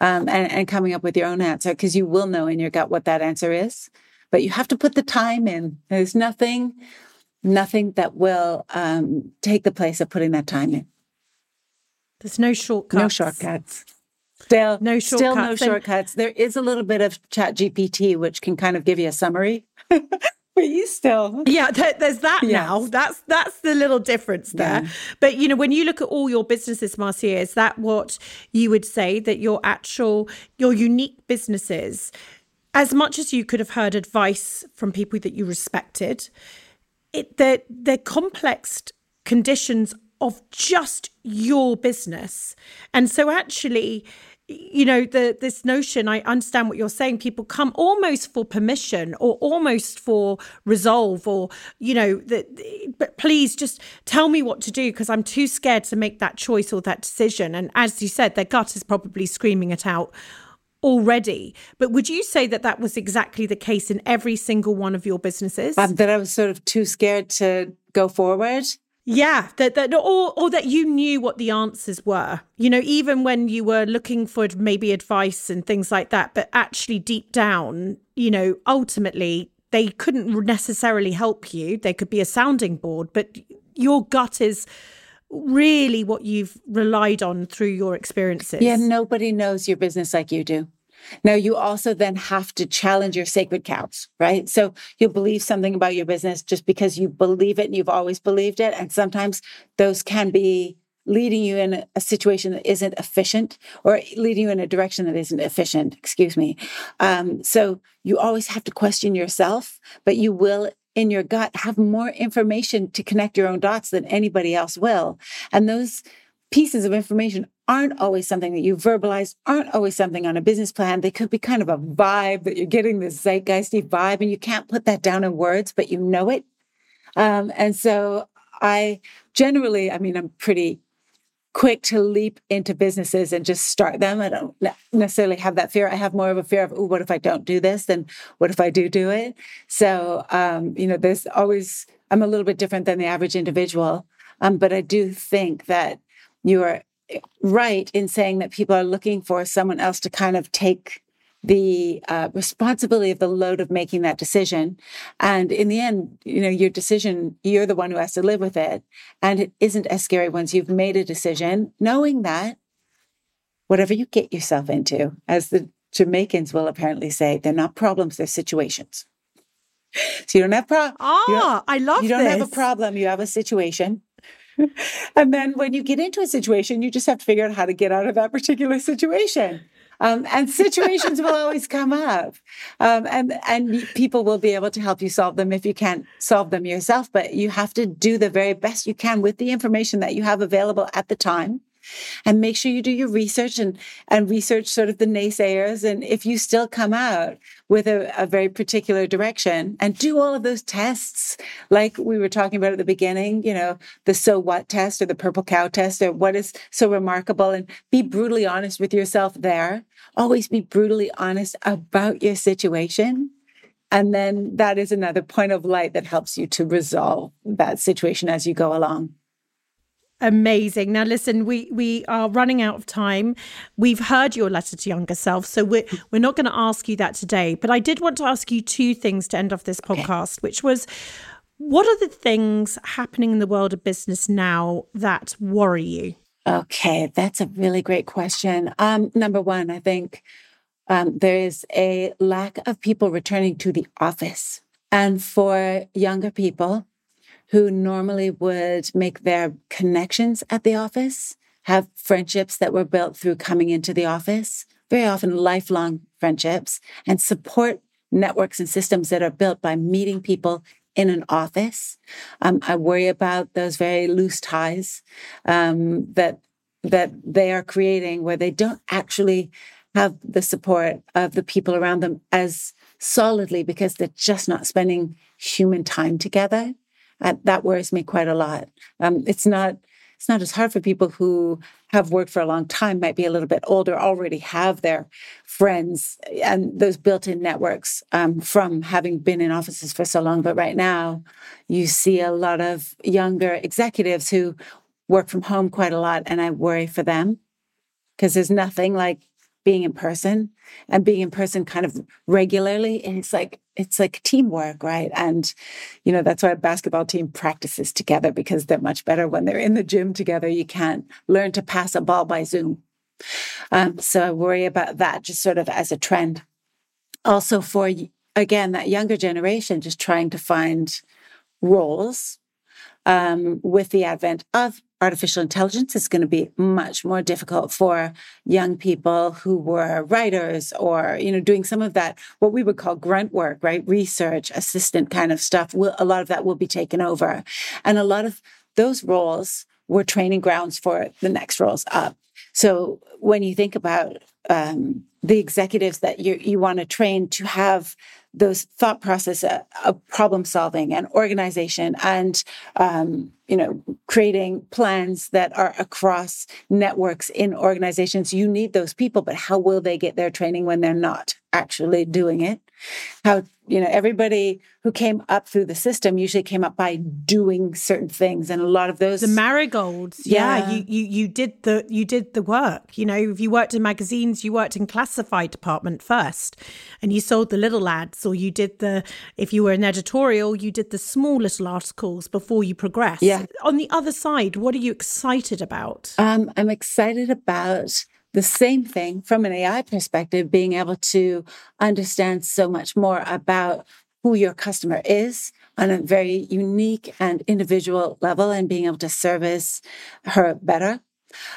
um, and, and coming up with your own answer because you will know in your gut what that answer is. But you have to put the time in. There's nothing, nothing that will um, take the place of putting that time in. There's no shortcuts. No shortcuts. Still, no shortcuts. Still no shortcuts. There is a little bit of Chat GPT, which can kind of give you a summary. [LAUGHS] but you still, yeah. there's that yes. now. That's that's the little difference there. Yeah. But you know, when you look at all your businesses, Marcia, is that what you would say that your actual, your unique businesses, as much as you could have heard advice from people that you respected, it they're they're complex conditions of just your business. And so actually, you know the this notion i understand what you're saying people come almost for permission or almost for resolve or you know that but please just tell me what to do because i'm too scared to make that choice or that decision. And as you said their gut is probably screaming it out already. But would you say that that was exactly the case in every single one of your businesses? Um, that i was sort of too scared to go forward yeah, that that or or that you knew what the answers were. You know, even when you were looking for maybe advice and things like that, but actually deep down, you know, ultimately they couldn't necessarily help you. They could be a sounding board, but your gut is really what you've relied on through your experiences. Yeah, nobody knows your business like you do. Now, you also then have to challenge your sacred cows, right? So you'll believe something about your business just because you believe it and you've always believed it. And sometimes those can be leading you in a situation that isn't efficient or leading you in a direction that isn't efficient, excuse me. Um, so you always have to question yourself, but you will in your gut have more information to connect your own dots than anybody else will. And those pieces of information aren't always something that you verbalize, aren't always something on a business plan. They could be kind of a vibe that you're getting this zeitgeisty vibe, and you can't put that down in words, but you know it. Um, and so I generally, I mean, I'm pretty quick to leap into businesses and just start them. I don't necessarily have that fear. I have more of a fear of, oh, what if I don't do this? Then what if I do do it? So, um, you know, there's always, I'm a little bit different than the average individual. Um, but I do think that you are right in saying that people are looking for someone else to kind of take the uh, responsibility of the load of making that decision. And in the end, you know, your decision, you're the one who has to live with it. And it isn't as scary once you've made a decision, knowing that whatever you get yourself into, as the Jamaicans will apparently say, they're not problems, they're situations. So you don't have problem. Ah, I love You don't this. have a problem, you have a situation. [LAUGHS] and then when you get into a situation, you just have to figure out how to get out of that particular situation. Um, and situations will always come up, um, and and people will be able to help you solve them if you can't solve them yourself. But you have to do the very best you can with the information that you have available at the time and make sure you do your research and and research sort of the naysayers. And if you still come out with a, a very particular direction and do all of those tests like we were talking about at the beginning you know the so what test or the purple cow test or what is so remarkable and be brutally honest with yourself there. Always be brutally honest about your situation. And then that is another point of light that helps you to resolve that situation as you go along Amazing. Now listen, we we are running out of time. We've heard your letter to younger self, so we're we're not going to ask you that today, but I did want to ask you two things to end off this podcast, okay. which was what are the things happening in the world of business now that worry you? Okay, that's a really great question. Um, number one, I think um, there is a lack of people returning to the office. And for younger people, who normally would make their connections at the office, have friendships that were built through coming into the office, very often lifelong friendships, and support networks and systems that are built by meeting people in an office. Um, I worry about those very loose ties um, that that they are creating, where they don't actually have the support of the people around them as solidly because they're just not spending human time together. Uh, that worries me quite a lot. Um, it's not it's not as hard for people who have worked for a long time, might be a little bit older, already have their friends and those built-in networks um, from having been in offices for so long. But right now, you see a lot of younger executives who work from home quite a lot, and I worry for them because there's nothing like being in person and being in person kind of regularly. And it's like it's like teamwork right? And you know that's why a basketball team practices together because they're much better when they're in the gym together. You can't learn to pass a ball by zoom. Um, so i worry about that just sort of as a trend. Also for again that younger generation just trying to find roles um, with the advent of artificial intelligence is going to be much more difficult for young people who were writers or you know doing some of that what we would call grunt work right? Research assistant kind of stuff will, a lot of that will be taken over. And a lot of those roles were training grounds for the next roles up. So when you think about um, the executives that you, you want to train to have those thought process uh, of problem solving and organization and um, you know creating plans that are across networks in organizations. You need those people but how will they get their training when they're not actually doing it how you know everybody who came up through the system usually came up by doing certain things and a lot of those the marigolds yeah, yeah. you, you you did the you did the work. You know if you worked in magazines you worked in classified department first and you sold the little ads or you did the if you were an editorial you did the small little articles before you progressed. Yeah. On the other side what are you excited about? Um, i'm excited about the same thing from an AI perspective, being able to understand so much more about who your customer is on a very unique and individual level and being able to service her better.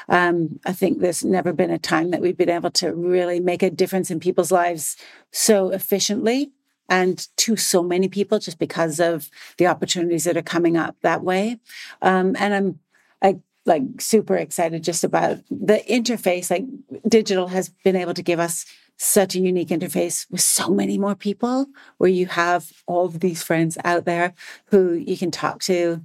Um, I think there's never been a time that we've been able to really make a difference in people's lives so efficiently and to so many people just because of the opportunities that are coming up that way. Um, and I'm I like super excited just about the interface. Like digital has been able to give us such a unique interface with so many more people where you have all of these friends out there who you can talk to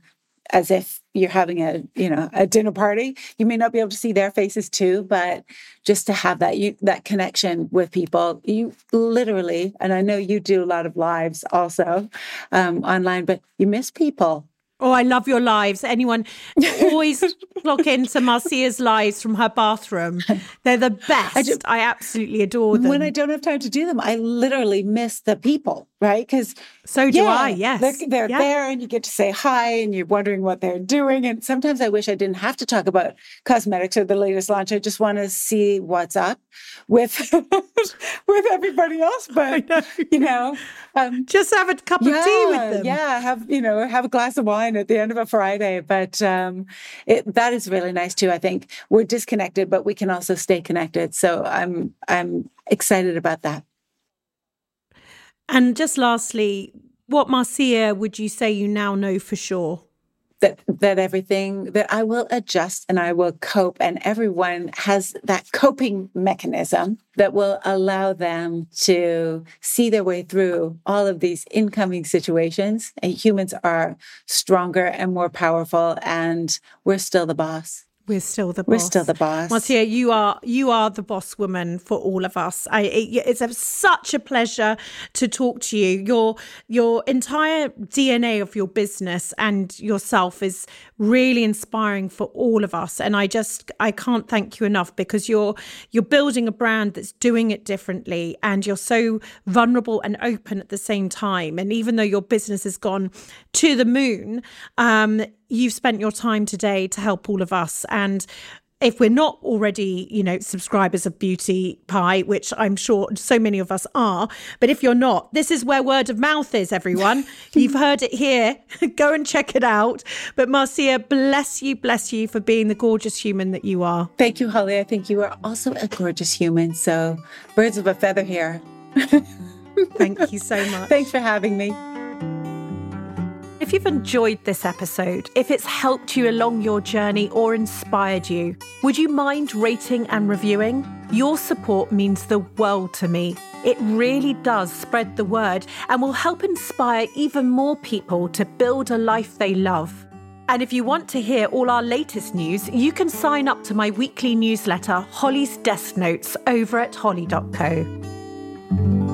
as if you're having a you know a dinner party you may not be able to see their faces too but just to have that you that connection with people you literally and i know you do a lot of lives also um, online but you miss people Oh, I love your lives. Anyone [LAUGHS] always clock into Marcia's lives from her bathroom. They're the best. I, just, I absolutely adore them. When I don't have time to do them, I literally miss the people, right? Because so do yeah, I, yes. They're, they're yeah. there and you get to say hi and you're wondering what they're doing. And sometimes I wish I didn't have to talk about cosmetics or the latest launch. I just want to see what's up with [LAUGHS] with everybody else. [LAUGHS] But, know. you know, um, just have a cup yeah, of tea with them. Yeah, have, you know, have a glass of wine wine at the end of a Friday. But um, it, that is really nice too. I think we're disconnected, but we can also stay connected. So I'm I'm excited about that. And just lastly, what Marcia would you say you now know for sure? That that everything that I will adjust and I will cope and everyone has that coping mechanism that will allow them to see their way through all of these incoming situations and humans are stronger and more powerful and we're still the boss. We're still the boss. We're still the boss. Marcia, you are you are the boss woman for all of us. I, it, it's a, such a pleasure to talk to you. Your your entire DNA of your business and yourself is really inspiring for all of us. And I just I can't thank you enough because you're you're building a brand that's doing it differently, and you're so vulnerable and open at the same time. And even though your business has gone to the moon, um, you've spent your time today to help all of us. And if we're not already, you know, subscribers of Beauty Pie, which I'm sure so many of us are, but if you're not, this is where word of mouth is, everyone. [LAUGHS] You've heard it here. [LAUGHS] Go and check it out. But Marcia, bless you, bless you for being the gorgeous human that you are. Thank you, Holly. I think you are also a gorgeous human. So, birds of a feather here. [LAUGHS] Thank you so much. Thanks for having me. If you've enjoyed this episode, if it's helped you along your journey or inspired you, would you mind rating and reviewing? Your support means the world to me. It really does spread the word and will help inspire even more people to build a life they love. And if you want to hear all our latest news, you can sign up to my weekly newsletter, Holly's Desk Notes, over at holly.co.